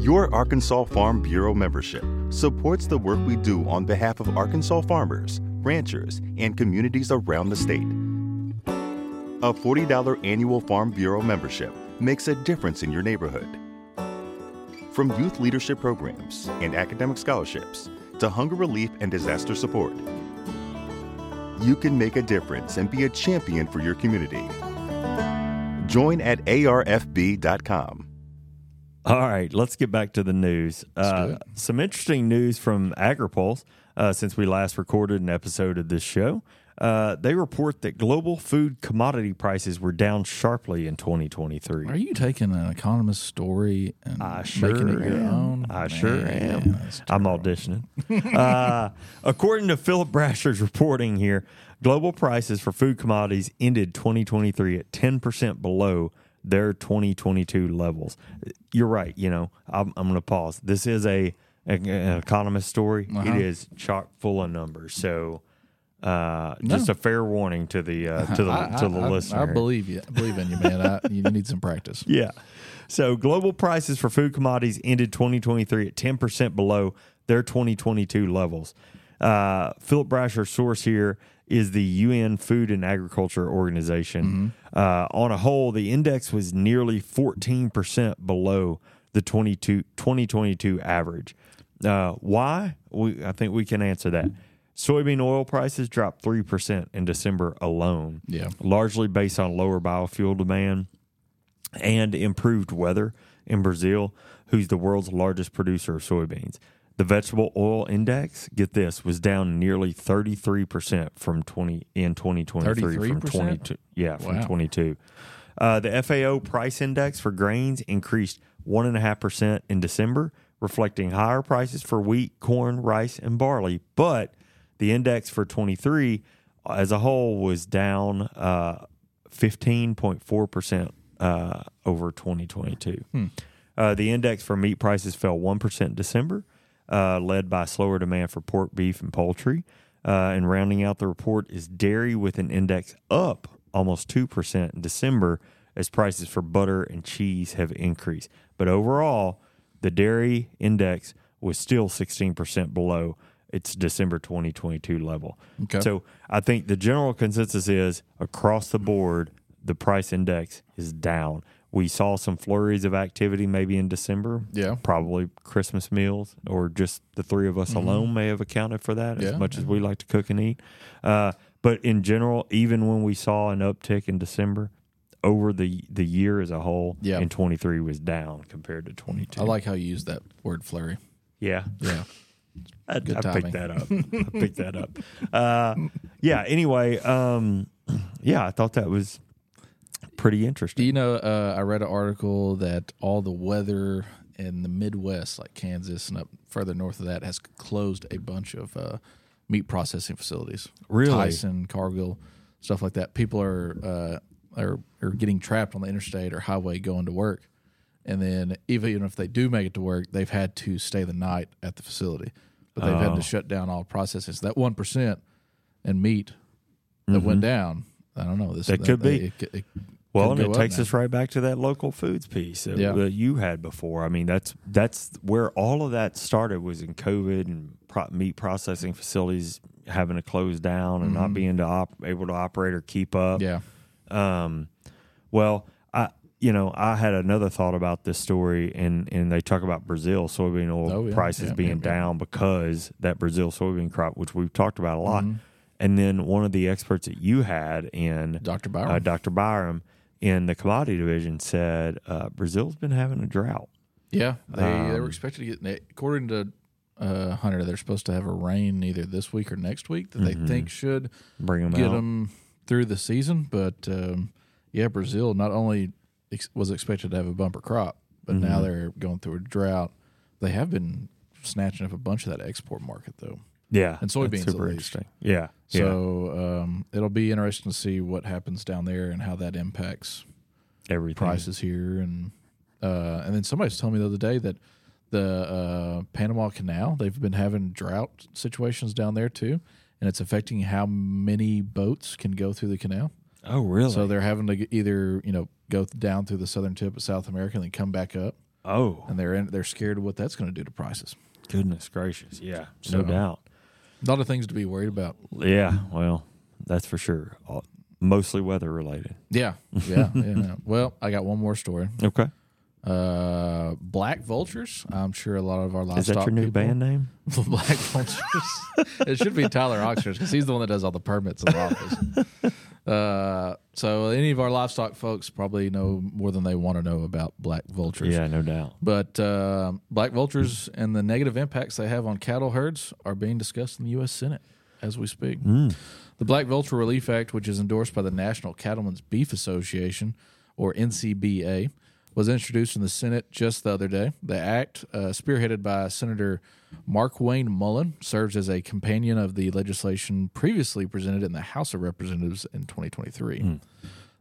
[SPEAKER 5] Your Arkansas Farm Bureau membership supports the work we do on behalf of Arkansas farmers, ranchers, and communities around the state. A $40 annual Farm Bureau membership makes a difference in your neighborhood. From youth leadership programs and academic scholarships to hunger relief and disaster support, you can make a difference and be a champion for your community. Join at arfb.com.
[SPEAKER 1] All right, let's get back to the news. Uh, some interesting news from AgriPulse uh, since we last recorded an episode of this show. Uh, they report that global food commodity prices were down sharply in 2023.
[SPEAKER 3] Are you taking an economist story and
[SPEAKER 1] I sure
[SPEAKER 3] making it your
[SPEAKER 1] am.
[SPEAKER 3] own?
[SPEAKER 1] I sure am. I'm auditioning. uh, according to Philip Brasher's reporting here, global prices for food commodities ended 2023 at 10% below their 2022 levels. You're right. You know, I'm, I'm going to pause. This is a, a- an economist story.
[SPEAKER 3] Uh-huh.
[SPEAKER 1] It is chock full of numbers. So, uh, just a fair warning to the uh, to the
[SPEAKER 3] I,
[SPEAKER 1] to the
[SPEAKER 3] I- I-
[SPEAKER 1] listener.
[SPEAKER 3] I
[SPEAKER 1] here.
[SPEAKER 3] believe you. I believe in you, man. I, you need some practice.
[SPEAKER 1] Yeah. So global prices for food commodities ended 2023 at 10% below their 2022 levels. Uh, Philip Brasher source here is the UN Food and Agriculture Organization. Uh, on a whole, the index was nearly 14% below the 22, 2022 average. Uh, why? We, I think we can answer that. Soybean oil prices dropped 3% in December alone
[SPEAKER 3] Yeah.
[SPEAKER 1] largely based on lower biofuel demand and improved weather in Brazil, who's the world's largest producer of soybeans. The vegetable oil index, get this, was down nearly 33% from 20 in 2023 from
[SPEAKER 3] 33%?
[SPEAKER 1] 22 yeah, from
[SPEAKER 3] Wow.
[SPEAKER 1] 22. Uh, the FAO price index for grains increased 1.5% in December, reflecting higher prices for wheat, corn, rice, and barley. But the index for 23 as a whole was down uh, 15.4% uh, over 2022. Uh, the index for meat prices fell 1% in December, uh, led by slower demand for pork, beef, and poultry. Uh, and rounding out the report is dairy with an index up almost 2% in December as prices for butter and cheese have increased. But overall, the dairy index was still 16% below its December 2022 level.
[SPEAKER 3] Okay.
[SPEAKER 1] So I think the general consensus is across the board, the price index is down. We saw some flurries of activity maybe in December.
[SPEAKER 3] Yeah.
[SPEAKER 1] Probably Christmas meals or just the three of us alone may have accounted for that
[SPEAKER 3] Yeah,
[SPEAKER 1] as much as we like to cook and eat. Uh, but in general, even when we saw an uptick in December, over the the year as a whole,
[SPEAKER 3] Yeah.
[SPEAKER 1] in 23 was down compared to 22.
[SPEAKER 3] I like how you use that word flurry.
[SPEAKER 1] Yeah.
[SPEAKER 3] Yeah.
[SPEAKER 1] I, I picked that up. I picked that up. Uh, yeah. Anyway, um, yeah, I thought that was pretty interesting.
[SPEAKER 3] you know? Uh, I read an article that all the weather in the Midwest, like Kansas and up further north of that, has closed a bunch of uh, meat processing facilities.
[SPEAKER 1] Really?
[SPEAKER 3] Tyson, Cargill, stuff like that. People are uh, are are getting trapped on the interstate or highway going to work, and then even if they do make it to work, they've had to stay the night at the facility, but they've had
[SPEAKER 1] Oh.
[SPEAKER 3] to shut down all processing. So that one percent in meat that went down. I don't know. This
[SPEAKER 1] Mm-hmm. That could be.
[SPEAKER 3] It, it, it
[SPEAKER 1] Well, and it takes
[SPEAKER 3] now.
[SPEAKER 1] us right back to that local foods piece that,
[SPEAKER 3] Yeah.
[SPEAKER 1] that you had before. I mean, that's that's where all of that started was in COVID and pro- meat processing facilities having to close down and not being to op- able to operate or keep up.
[SPEAKER 3] Yeah.
[SPEAKER 1] Um, well, I you know I had another thought about this story, and and they talk about Brazil soybean oil
[SPEAKER 3] Oh, yeah.
[SPEAKER 1] prices
[SPEAKER 3] Yeah,
[SPEAKER 1] being down because that Brazil soybean crop, which we've talked about a lot,
[SPEAKER 3] Mm-hmm.
[SPEAKER 1] and then one of the experts that you had in
[SPEAKER 3] Dr. Byram.
[SPEAKER 1] uh, Dr. Byram in the commodity division said uh, Brazil's been having a drought.
[SPEAKER 3] Yeah, they they
[SPEAKER 1] Um,
[SPEAKER 3] were expected to get according to uh, Hunter. They're supposed to have a rain either this week or next week that they think should
[SPEAKER 1] Bring them
[SPEAKER 3] get
[SPEAKER 1] out.
[SPEAKER 3] them through the season. But um, yeah, Brazil not only ex- was expected to have a bumper crop, but
[SPEAKER 1] Mm-hmm.
[SPEAKER 3] now they're going through a drought. They have been snatching up a bunch of that export market though.
[SPEAKER 1] Yeah,
[SPEAKER 3] and soybeans
[SPEAKER 1] super
[SPEAKER 3] least.
[SPEAKER 1] interesting. Yeah, yeah,
[SPEAKER 3] So um, it'll be interesting to see what happens down there and how that impacts
[SPEAKER 1] everything.
[SPEAKER 3] prices here and uh, and then somebody was telling me the other day that the uh, Panama Canal they've been having drought situations down there too, and it's affecting how many boats can go through the canal.
[SPEAKER 1] Oh, really?
[SPEAKER 3] So they're having to either you know go down through the southern tip of South America and then come back up,
[SPEAKER 1] oh,
[SPEAKER 3] and they're in, they're scared of what that's going to do to prices.
[SPEAKER 1] goodness gracious! Yeah,
[SPEAKER 3] So-
[SPEAKER 1] no doubt.
[SPEAKER 3] A lot of things to be worried about.
[SPEAKER 1] Yeah, well, that's for sure. All- Mostly weather related.
[SPEAKER 3] Yeah, yeah, yeah. Well, I got one more story.
[SPEAKER 1] Okay,
[SPEAKER 3] Uh, Black Vultures. I'm sure a lot of our livestock
[SPEAKER 1] is that your new
[SPEAKER 3] people-
[SPEAKER 1] band name?
[SPEAKER 3] Black Vultures. it should be Tyler Oxford because he's the one that does all the permits in the office. Uh, so any of our livestock folks probably know more than they want to know about black vultures.
[SPEAKER 1] Yeah, no doubt.
[SPEAKER 3] But uh, black vultures and the negative impacts they have on cattle herds are being discussed in the U.S. Senate as we speak. The Black Vulture Relief Act, which is endorsed by the National Cattlemen's Beef Association, or NCBA, was introduced in the Senate just the other day. The act, uh, spearheaded by Senator Markwayne Mullin, serves as a companion of the legislation previously presented in the House of Representatives in 2023.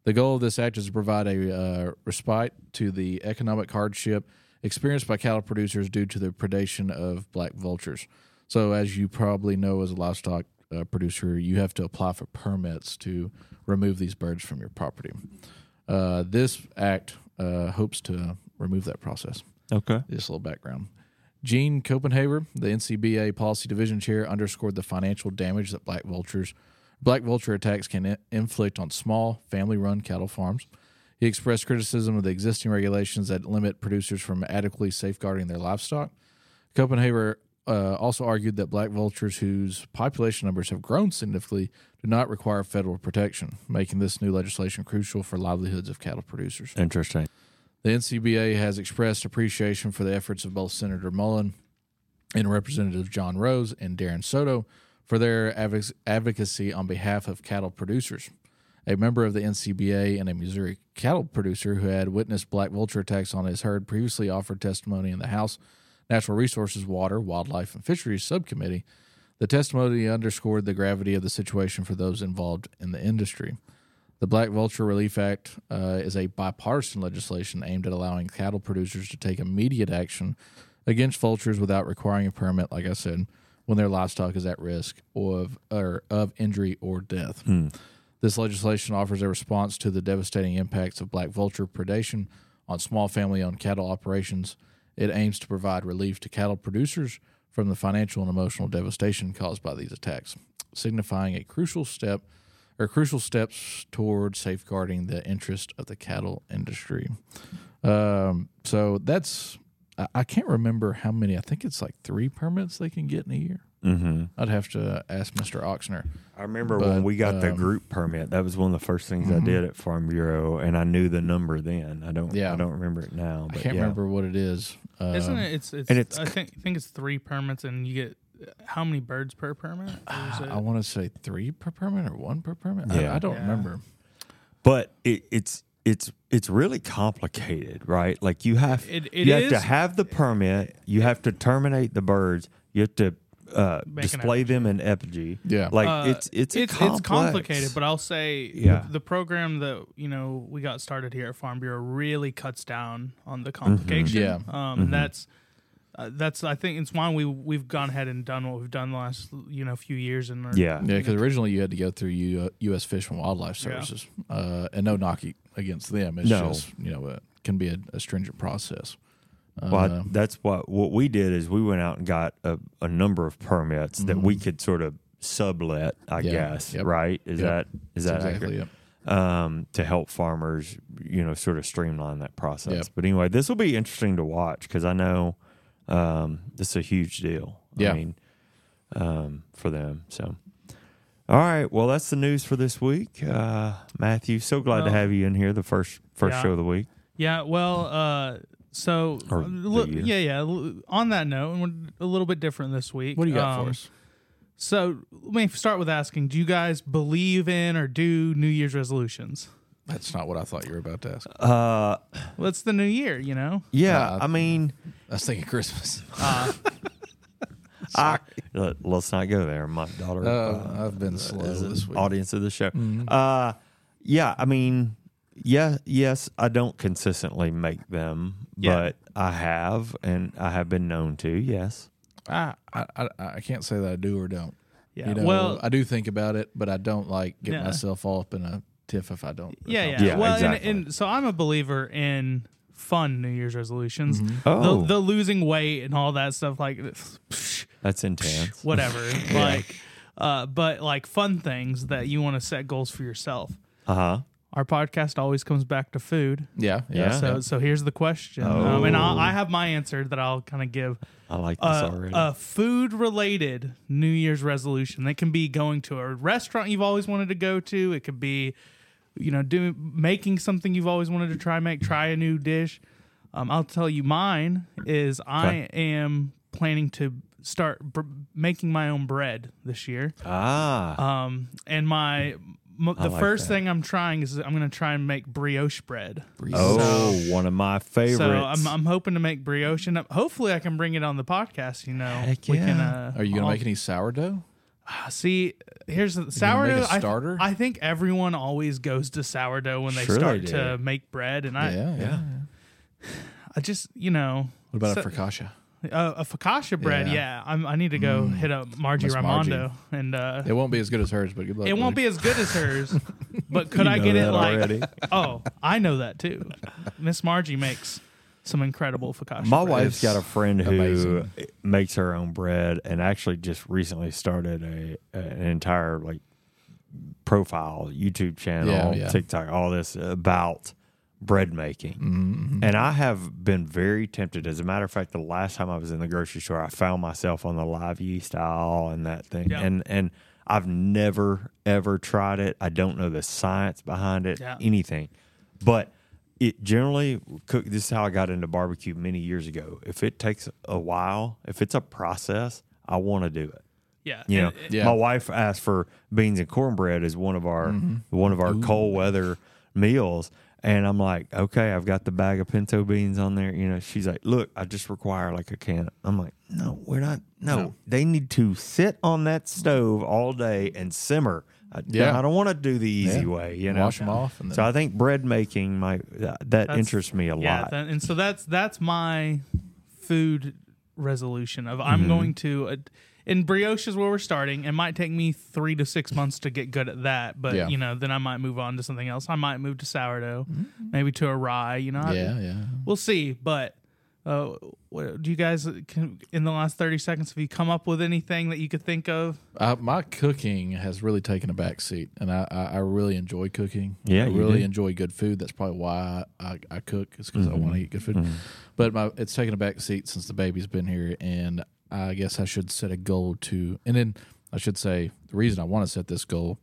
[SPEAKER 3] The goal of this act is to provide a uh, respite to the economic hardship experienced by cattle producers due to the predation of black vultures. So, as you probably know, as a livestock uh, producer, you have to apply for permits to remove these birds from your property. Uh, this act uh, hopes to remove that process.
[SPEAKER 1] Okay.
[SPEAKER 3] Just a little background. Gene Copenhaver, the NCBA Policy Division Chair, underscored the financial damage that black vultures, black vulture attacks can inflict on small, family-run cattle farms. He expressed criticism of the existing regulations that limit producers from adequately safeguarding their livestock. Copenhaver uh, also argued that black vultures, whose population numbers have grown significantly, do not require federal protection, making this new legislation crucial for livelihoods of cattle producers.
[SPEAKER 1] Interesting.
[SPEAKER 3] The NCBA has expressed appreciation for the efforts of both Senator Mullin and Representative John Rose and Darren Soto for their advoc- advocacy on behalf of cattle producers. A member of the NCBA and a Missouri cattle producer who had witnessed black vulture attacks on his herd previously offered testimony in the House Natural Resources, Water, Wildlife, and Fisheries Subcommittee. The testimony underscored the gravity of the situation for those involved in the industry. The Black Vulture Relief Act uh, is a bipartisan legislation aimed at allowing cattle producers to take immediate action against vultures without requiring a permit, like I said, when their livestock is at risk of, or of injury or death. This legislation offers a response to the devastating impacts of black vulture predation on small family owned cattle operations. It aims to provide relief to cattle producers from the financial and emotional devastation caused by these attacks, signifying a crucial step or crucial steps toward safeguarding the interest of the cattle industry. Um, so that's I, I can't remember how many. I think it's like three permits they can get in a year.
[SPEAKER 1] Mm-hmm.
[SPEAKER 3] I'd have to ask Mr. Oxner.
[SPEAKER 1] I remember
[SPEAKER 3] But,
[SPEAKER 1] when we got the
[SPEAKER 3] um,
[SPEAKER 1] group permit. That was one of the first things I
[SPEAKER 3] Mhm.
[SPEAKER 1] did at Farm Bureau, and I knew the number then. I don't.
[SPEAKER 3] Yeah.
[SPEAKER 1] I don't remember it now. But I
[SPEAKER 3] can't
[SPEAKER 1] yeah.
[SPEAKER 3] remember what it is. Uh,
[SPEAKER 4] Isn't it? It's it's.
[SPEAKER 1] and it's
[SPEAKER 4] I
[SPEAKER 1] c-
[SPEAKER 4] think think it's three permits, and you get how many birds per permit? Or is it-
[SPEAKER 3] I want to say three per permit or one per permit.
[SPEAKER 1] Yeah.
[SPEAKER 3] I, I don't
[SPEAKER 4] Yeah.
[SPEAKER 3] remember.
[SPEAKER 1] But it, it's it's it's really complicated, right? Like you have
[SPEAKER 4] It- it
[SPEAKER 1] you have to have the permit. You have to terminate the birds. You have to uh, display them in effigy.
[SPEAKER 3] Yeah.
[SPEAKER 1] like
[SPEAKER 4] Uh,
[SPEAKER 1] it's it's
[SPEAKER 4] it's,
[SPEAKER 1] complex.
[SPEAKER 4] it's complicated, but I'll say
[SPEAKER 1] Yeah.
[SPEAKER 4] the, the program that you know we got started here at Farm Bureau really cuts down on
[SPEAKER 1] Mm-hmm.
[SPEAKER 4] the complication.
[SPEAKER 3] Yeah.
[SPEAKER 4] um, and that's uh, that's I think it's why we we've gone ahead and done what we've done the last you know few years and are-
[SPEAKER 1] yeah,
[SPEAKER 3] Yeah, because originally you had to go through U, U.S. Fish and Wildlife
[SPEAKER 4] Yeah.
[SPEAKER 3] Services, uh, and no knock against them. It's
[SPEAKER 1] No.
[SPEAKER 3] just you know it can be a, a stringent process. Uh,
[SPEAKER 1] Well, I- that's what what we did is we went out and got a, a number of permits that we could sort of sublet. I
[SPEAKER 3] Mm-hmm. Yeah.
[SPEAKER 1] guess
[SPEAKER 3] Yep.
[SPEAKER 1] right? Is
[SPEAKER 3] Yep.
[SPEAKER 1] that is
[SPEAKER 3] that's
[SPEAKER 1] that
[SPEAKER 3] exactly
[SPEAKER 1] accurate?
[SPEAKER 3] it.
[SPEAKER 1] um, to help farmers, you know, sort of streamline that process.
[SPEAKER 3] Yep.
[SPEAKER 1] But anyway, this will be interesting to watch because I know um, this is a huge deal.
[SPEAKER 3] Yeah.
[SPEAKER 1] I mean, um, for them. So, all right. Well, that's the news for this week. Uh, Matthew, so glad to have you in here. The first first
[SPEAKER 4] yeah.
[SPEAKER 1] show of the week.
[SPEAKER 4] Yeah, well, uh, so
[SPEAKER 1] Or
[SPEAKER 4] uh, look, yeah, yeah. On that note, and we're a little bit different this week.
[SPEAKER 3] What do you got
[SPEAKER 4] Um,
[SPEAKER 3] for us?
[SPEAKER 4] So let me start with asking: Do you guys believe in or do New Year's resolutions?
[SPEAKER 3] That's not what I thought you were about to ask.
[SPEAKER 1] Uh,
[SPEAKER 4] Well, it's the new year, you know.
[SPEAKER 1] yeah.
[SPEAKER 3] Uh,
[SPEAKER 1] I mean,
[SPEAKER 3] I was thinking Christmas.
[SPEAKER 4] Uh,
[SPEAKER 1] I, let, us not go there. My daughter.
[SPEAKER 3] Uh, I've been slow
[SPEAKER 1] is an
[SPEAKER 3] this week.
[SPEAKER 1] audience of the show.
[SPEAKER 3] Mhm.
[SPEAKER 1] Uh, yeah, I mean, yeah, yes, I don't consistently make them,
[SPEAKER 4] Yeah.
[SPEAKER 1] but I have, and I have been known to. Yes,
[SPEAKER 3] I, I I I can't say that I do or don't.
[SPEAKER 4] yeah.
[SPEAKER 3] You know,
[SPEAKER 4] well,
[SPEAKER 3] I do think about it, but I don't like get
[SPEAKER 4] Yeah.
[SPEAKER 3] myself all up in a tiff if I don't.
[SPEAKER 4] yeah, yeah.
[SPEAKER 1] Yeah,
[SPEAKER 4] well,
[SPEAKER 1] exactly.
[SPEAKER 4] and, and so I'm a believer in fun New Year's resolutions.
[SPEAKER 1] Oh.
[SPEAKER 4] The, the losing weight and all that stuff, like
[SPEAKER 1] that's intense.
[SPEAKER 4] whatever. Like, uh, but like fun things that you want to set goals for yourself.
[SPEAKER 1] Uh huh.
[SPEAKER 4] Our podcast always comes back to food.
[SPEAKER 3] Yeah, yeah.
[SPEAKER 1] Yeah.
[SPEAKER 4] So, so here's the question, um, and I'll,
[SPEAKER 1] Oh.
[SPEAKER 4] I have my answer that I'll kind of give.
[SPEAKER 1] I like this
[SPEAKER 4] Uh,
[SPEAKER 1] already.
[SPEAKER 4] a food related New Year's resolution. That can be going to a restaurant you've always wanted to go to. It could be, you know, doing making something you've always wanted to try make. Try a new dish. Um, I'll tell you, mine is I am planning to start br- making my own bread this year.
[SPEAKER 1] ah,
[SPEAKER 4] Um, and my m- the
[SPEAKER 1] like
[SPEAKER 4] first
[SPEAKER 1] that.
[SPEAKER 4] thing I'm trying is I'm going to try and make brioche bread.
[SPEAKER 1] oh, one of my favorites.
[SPEAKER 4] So I'm, I'm hoping to make brioche, and hopefully I can bring it on the podcast. You know,
[SPEAKER 1] Heck
[SPEAKER 4] we can. Uh,
[SPEAKER 3] Are you gonna
[SPEAKER 4] I'll-
[SPEAKER 3] make any sourdough?
[SPEAKER 4] See, here's the sourdough. I-
[SPEAKER 3] starter?
[SPEAKER 4] I, think everyone always goes to sourdough when they
[SPEAKER 1] Sure they
[SPEAKER 4] start
[SPEAKER 1] do.
[SPEAKER 4] to make bread, and I,
[SPEAKER 3] yeah, yeah.
[SPEAKER 4] I just, you know,
[SPEAKER 3] What about
[SPEAKER 4] So-
[SPEAKER 3] a focaccia?
[SPEAKER 4] uh, a focaccia bread.
[SPEAKER 3] Yeah. Mm.
[SPEAKER 4] Yeah, I'm, I need to go hit up Margie
[SPEAKER 3] Miss Margie.
[SPEAKER 4] Raimondo, and uh,
[SPEAKER 3] It won't be as good as hers, but good luck.
[SPEAKER 4] it won't be as good as hers. but could I
[SPEAKER 1] know
[SPEAKER 4] get it
[SPEAKER 1] that
[SPEAKER 4] like?
[SPEAKER 1] already.
[SPEAKER 4] Oh, I know that too. Miss Margie makes some incredible focaccia.
[SPEAKER 1] My
[SPEAKER 4] bread.
[SPEAKER 1] wife's got a friend who
[SPEAKER 3] amazing.
[SPEAKER 1] makes her own bread, and actually just recently started a an entire like profile, YouTube channel,
[SPEAKER 3] Yeah, yeah.
[SPEAKER 1] TikTok, all this about bread making.
[SPEAKER 3] Mm-hmm,
[SPEAKER 1] And I have been very tempted. As a matter of fact, the last time I was in the grocery store, I found myself on the live yeast aisle and that thing.
[SPEAKER 4] Yeah.
[SPEAKER 1] And and I've never ever tried it. I don't know the science behind it,
[SPEAKER 4] Yeah.
[SPEAKER 1] anything. But it generally cook. This is how I got into barbecue many years ago. If it takes a while, if it's a process, I want to do it.
[SPEAKER 4] Yeah.
[SPEAKER 1] You know,
[SPEAKER 4] And- and-
[SPEAKER 3] Yeah.
[SPEAKER 1] my wife asked for beans and cornbread as one of our mm-hmm. one of our cold weather meals, and I'm like, okay, I've got the bag of pinto beans on there. You know, she's like, look, I just require like a can. I'm like, no, we're not. No,
[SPEAKER 3] No.
[SPEAKER 1] they need to sit on that stove all day and simmer. I,
[SPEAKER 3] Yeah.
[SPEAKER 1] I don't want to do the easy
[SPEAKER 3] Yeah.
[SPEAKER 1] way. You know,
[SPEAKER 3] Wash 'em off and
[SPEAKER 1] so I think bread making might that, that
[SPEAKER 4] That's-
[SPEAKER 1] interests me a
[SPEAKER 4] yeah,
[SPEAKER 1] lot.
[SPEAKER 4] that- and so that's that's my food resolution of I'm
[SPEAKER 1] Mm-hmm.
[SPEAKER 4] going to. Uh, and brioche is where we're starting. It might take me three to six months to get good at that, but
[SPEAKER 3] Yeah.
[SPEAKER 4] you know, then I might move on to something else. I might move to sourdough, maybe to a rye. You know, I-
[SPEAKER 3] Yeah, yeah.
[SPEAKER 4] we'll see. But uh, what, do you guys uh, can, in the last thirty seconds have you come up with anything that you could think of?
[SPEAKER 3] I, my cooking has really taken a back seat, and I, I, I really enjoy cooking.
[SPEAKER 1] Yeah,
[SPEAKER 3] I really
[SPEAKER 1] do.
[SPEAKER 3] enjoy good food. That's probably why I, I, I cook. Is because I mm-hmm. want to eat good food. Mm-hmm. But my it's taken a back seat since the baby's been here, and I guess I should set a goal to. And then I should say the reason I want to set this goal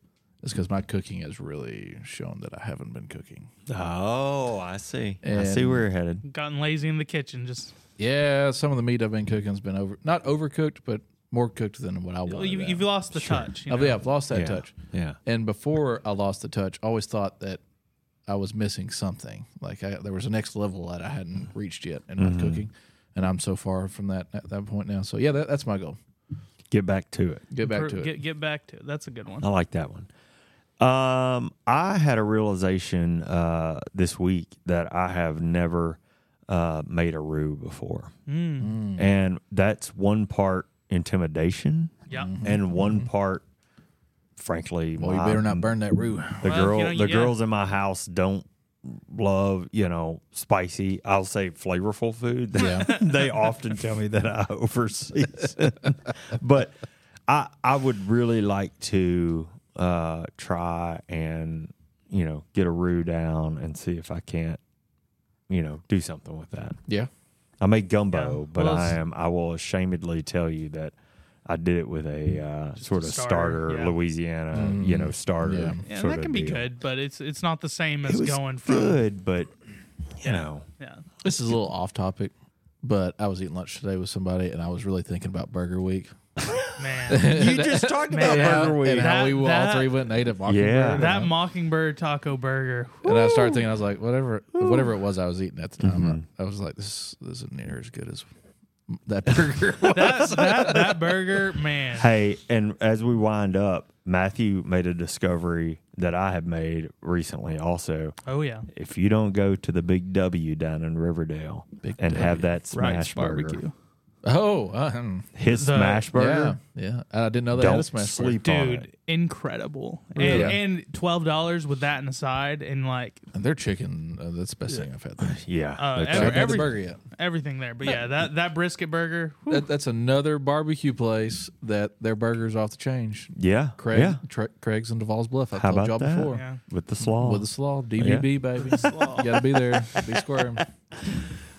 [SPEAKER 3] is because my cooking has really shown that I haven't been cooking.
[SPEAKER 1] oh, I see. I see where you're headed.
[SPEAKER 4] Gotten lazy in the kitchen, just
[SPEAKER 3] Yeah, some of the meat I've been cooking has been over not overcooked, but more cooked than what I
[SPEAKER 4] well,
[SPEAKER 3] wanted.
[SPEAKER 4] You, you've lost the touch. You
[SPEAKER 3] Oh,
[SPEAKER 4] know?
[SPEAKER 3] yeah, I've lost that
[SPEAKER 1] Yeah.
[SPEAKER 3] touch.
[SPEAKER 1] Yeah.
[SPEAKER 3] And before I lost the touch, I always thought that I was missing something. Like I, there was a next level that I hadn't reached yet in my mm-hmm. cooking, and I'm so far from that at that point now. So yeah, that, that's my goal.
[SPEAKER 1] Get back to it.
[SPEAKER 3] Get back
[SPEAKER 4] Per-
[SPEAKER 3] to it.
[SPEAKER 4] Get, get back to it. That's a good one.
[SPEAKER 1] I like that one. Um, I had a realization uh, this week that I have never uh, made a roux before,
[SPEAKER 4] Mm.
[SPEAKER 1] and that's one part intimidation
[SPEAKER 4] Yeah.
[SPEAKER 1] and one part, frankly,
[SPEAKER 3] well, you better not burn that roux.
[SPEAKER 1] the
[SPEAKER 4] Well,
[SPEAKER 1] girl.
[SPEAKER 4] you know,
[SPEAKER 1] the
[SPEAKER 4] yeah.
[SPEAKER 1] girls in my house don't love you know spicy. I'll say flavorful food.
[SPEAKER 3] Yeah.
[SPEAKER 1] they often tell me that I overseason, but I I would really like to uh, try and you know get a roux down and see if I can't you know do something with that.
[SPEAKER 3] Yeah.
[SPEAKER 1] I make gumbo,
[SPEAKER 4] Yeah.
[SPEAKER 1] but
[SPEAKER 4] Well,
[SPEAKER 1] I am I will ashamedly tell you that. I did it with a uh, sort
[SPEAKER 4] a
[SPEAKER 1] of
[SPEAKER 4] starter,
[SPEAKER 1] starter,
[SPEAKER 4] yeah.
[SPEAKER 1] Louisiana, you know, starter.
[SPEAKER 3] Yeah.
[SPEAKER 4] Yeah,
[SPEAKER 1] sort
[SPEAKER 4] that
[SPEAKER 1] of
[SPEAKER 4] can be
[SPEAKER 1] deal.
[SPEAKER 4] good, but it's it's not the same
[SPEAKER 1] It
[SPEAKER 4] as
[SPEAKER 1] was
[SPEAKER 4] going from
[SPEAKER 1] good, but you know,
[SPEAKER 4] yeah.
[SPEAKER 3] This is a little off topic, but I was eating lunch today with somebody, and I was really thinking about Burger Week.
[SPEAKER 4] Man,
[SPEAKER 1] you just talked
[SPEAKER 4] Man,
[SPEAKER 1] about
[SPEAKER 4] yeah,
[SPEAKER 1] Burger Week.
[SPEAKER 3] and how we
[SPEAKER 4] That-
[SPEAKER 3] all
[SPEAKER 4] that-
[SPEAKER 3] three went and ate at Mockingbird.
[SPEAKER 1] Yeah.
[SPEAKER 4] that
[SPEAKER 3] and,
[SPEAKER 4] mockingbird taco burger.
[SPEAKER 3] and I started thinking, I was like, whatever, whatever it was I was eating at the time,
[SPEAKER 1] Mm-hmm.
[SPEAKER 3] I, I was like, this, this isn't near as good as that burger. was.
[SPEAKER 4] That that that burger, man.
[SPEAKER 1] Hey, and as we wind up, Matthew made a discovery that I have made recently. Also,
[SPEAKER 4] Oh yeah,
[SPEAKER 1] if you don't go to the Big W down in Riverdale
[SPEAKER 3] Big
[SPEAKER 1] and have that smash burger,
[SPEAKER 3] oh, uh, hmm.
[SPEAKER 1] his
[SPEAKER 4] The-
[SPEAKER 1] smash burger,
[SPEAKER 3] yeah, yeah. I didn't know they had
[SPEAKER 1] don't
[SPEAKER 3] a smash burger.
[SPEAKER 1] sleep on
[SPEAKER 4] dude,
[SPEAKER 1] it.
[SPEAKER 4] incredible.
[SPEAKER 3] Really?
[SPEAKER 4] And, and twelve dollars with that and a side, and like
[SPEAKER 3] And their chicken, uh, that's the best thing I've had. There.
[SPEAKER 1] Yeah,
[SPEAKER 4] Uh,
[SPEAKER 1] that's
[SPEAKER 3] I
[SPEAKER 4] every-
[SPEAKER 3] haven't had the
[SPEAKER 4] every-
[SPEAKER 3] burger yet.
[SPEAKER 4] everything there. But yeah, that that brisket burger. whew,
[SPEAKER 3] That, that's another barbecue place that their burgers off the change.
[SPEAKER 1] yeah,
[SPEAKER 3] Craig,
[SPEAKER 1] yeah.
[SPEAKER 3] Tra- Craig's in DeValls Bluff. I
[SPEAKER 1] How
[SPEAKER 3] told
[SPEAKER 1] about
[SPEAKER 3] y'all
[SPEAKER 1] that?
[SPEAKER 3] before.
[SPEAKER 4] yeah.
[SPEAKER 1] With the slaw.
[SPEAKER 3] With the slaw, DVB baby. you got to be there. Be square.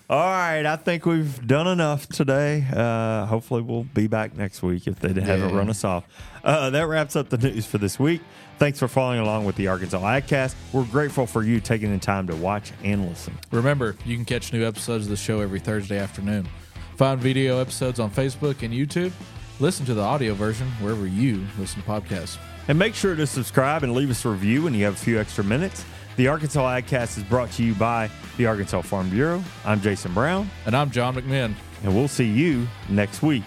[SPEAKER 1] All right, I think we've done enough today. Uh, hopefully, we'll be back next week if they haven't
[SPEAKER 3] Yeah.
[SPEAKER 1] run us off. Uh, that wraps up the news for this week. Thanks for following along with the Arkansas AgCast. We're grateful for you taking the time to watch and listen.
[SPEAKER 3] Remember, you can catch new episodes of the show every Thursday afternoon. Find video episodes on Facebook and YouTube. Listen to the audio version wherever you listen to podcasts.
[SPEAKER 1] And make sure to subscribe and leave us a review when you have a few extra minutes. The Arkansas AgCast is brought to you by the Arkansas Farm Bureau. I'm Jason Brown,
[SPEAKER 3] And I'm John McMahon.
[SPEAKER 1] and we'll see you next week.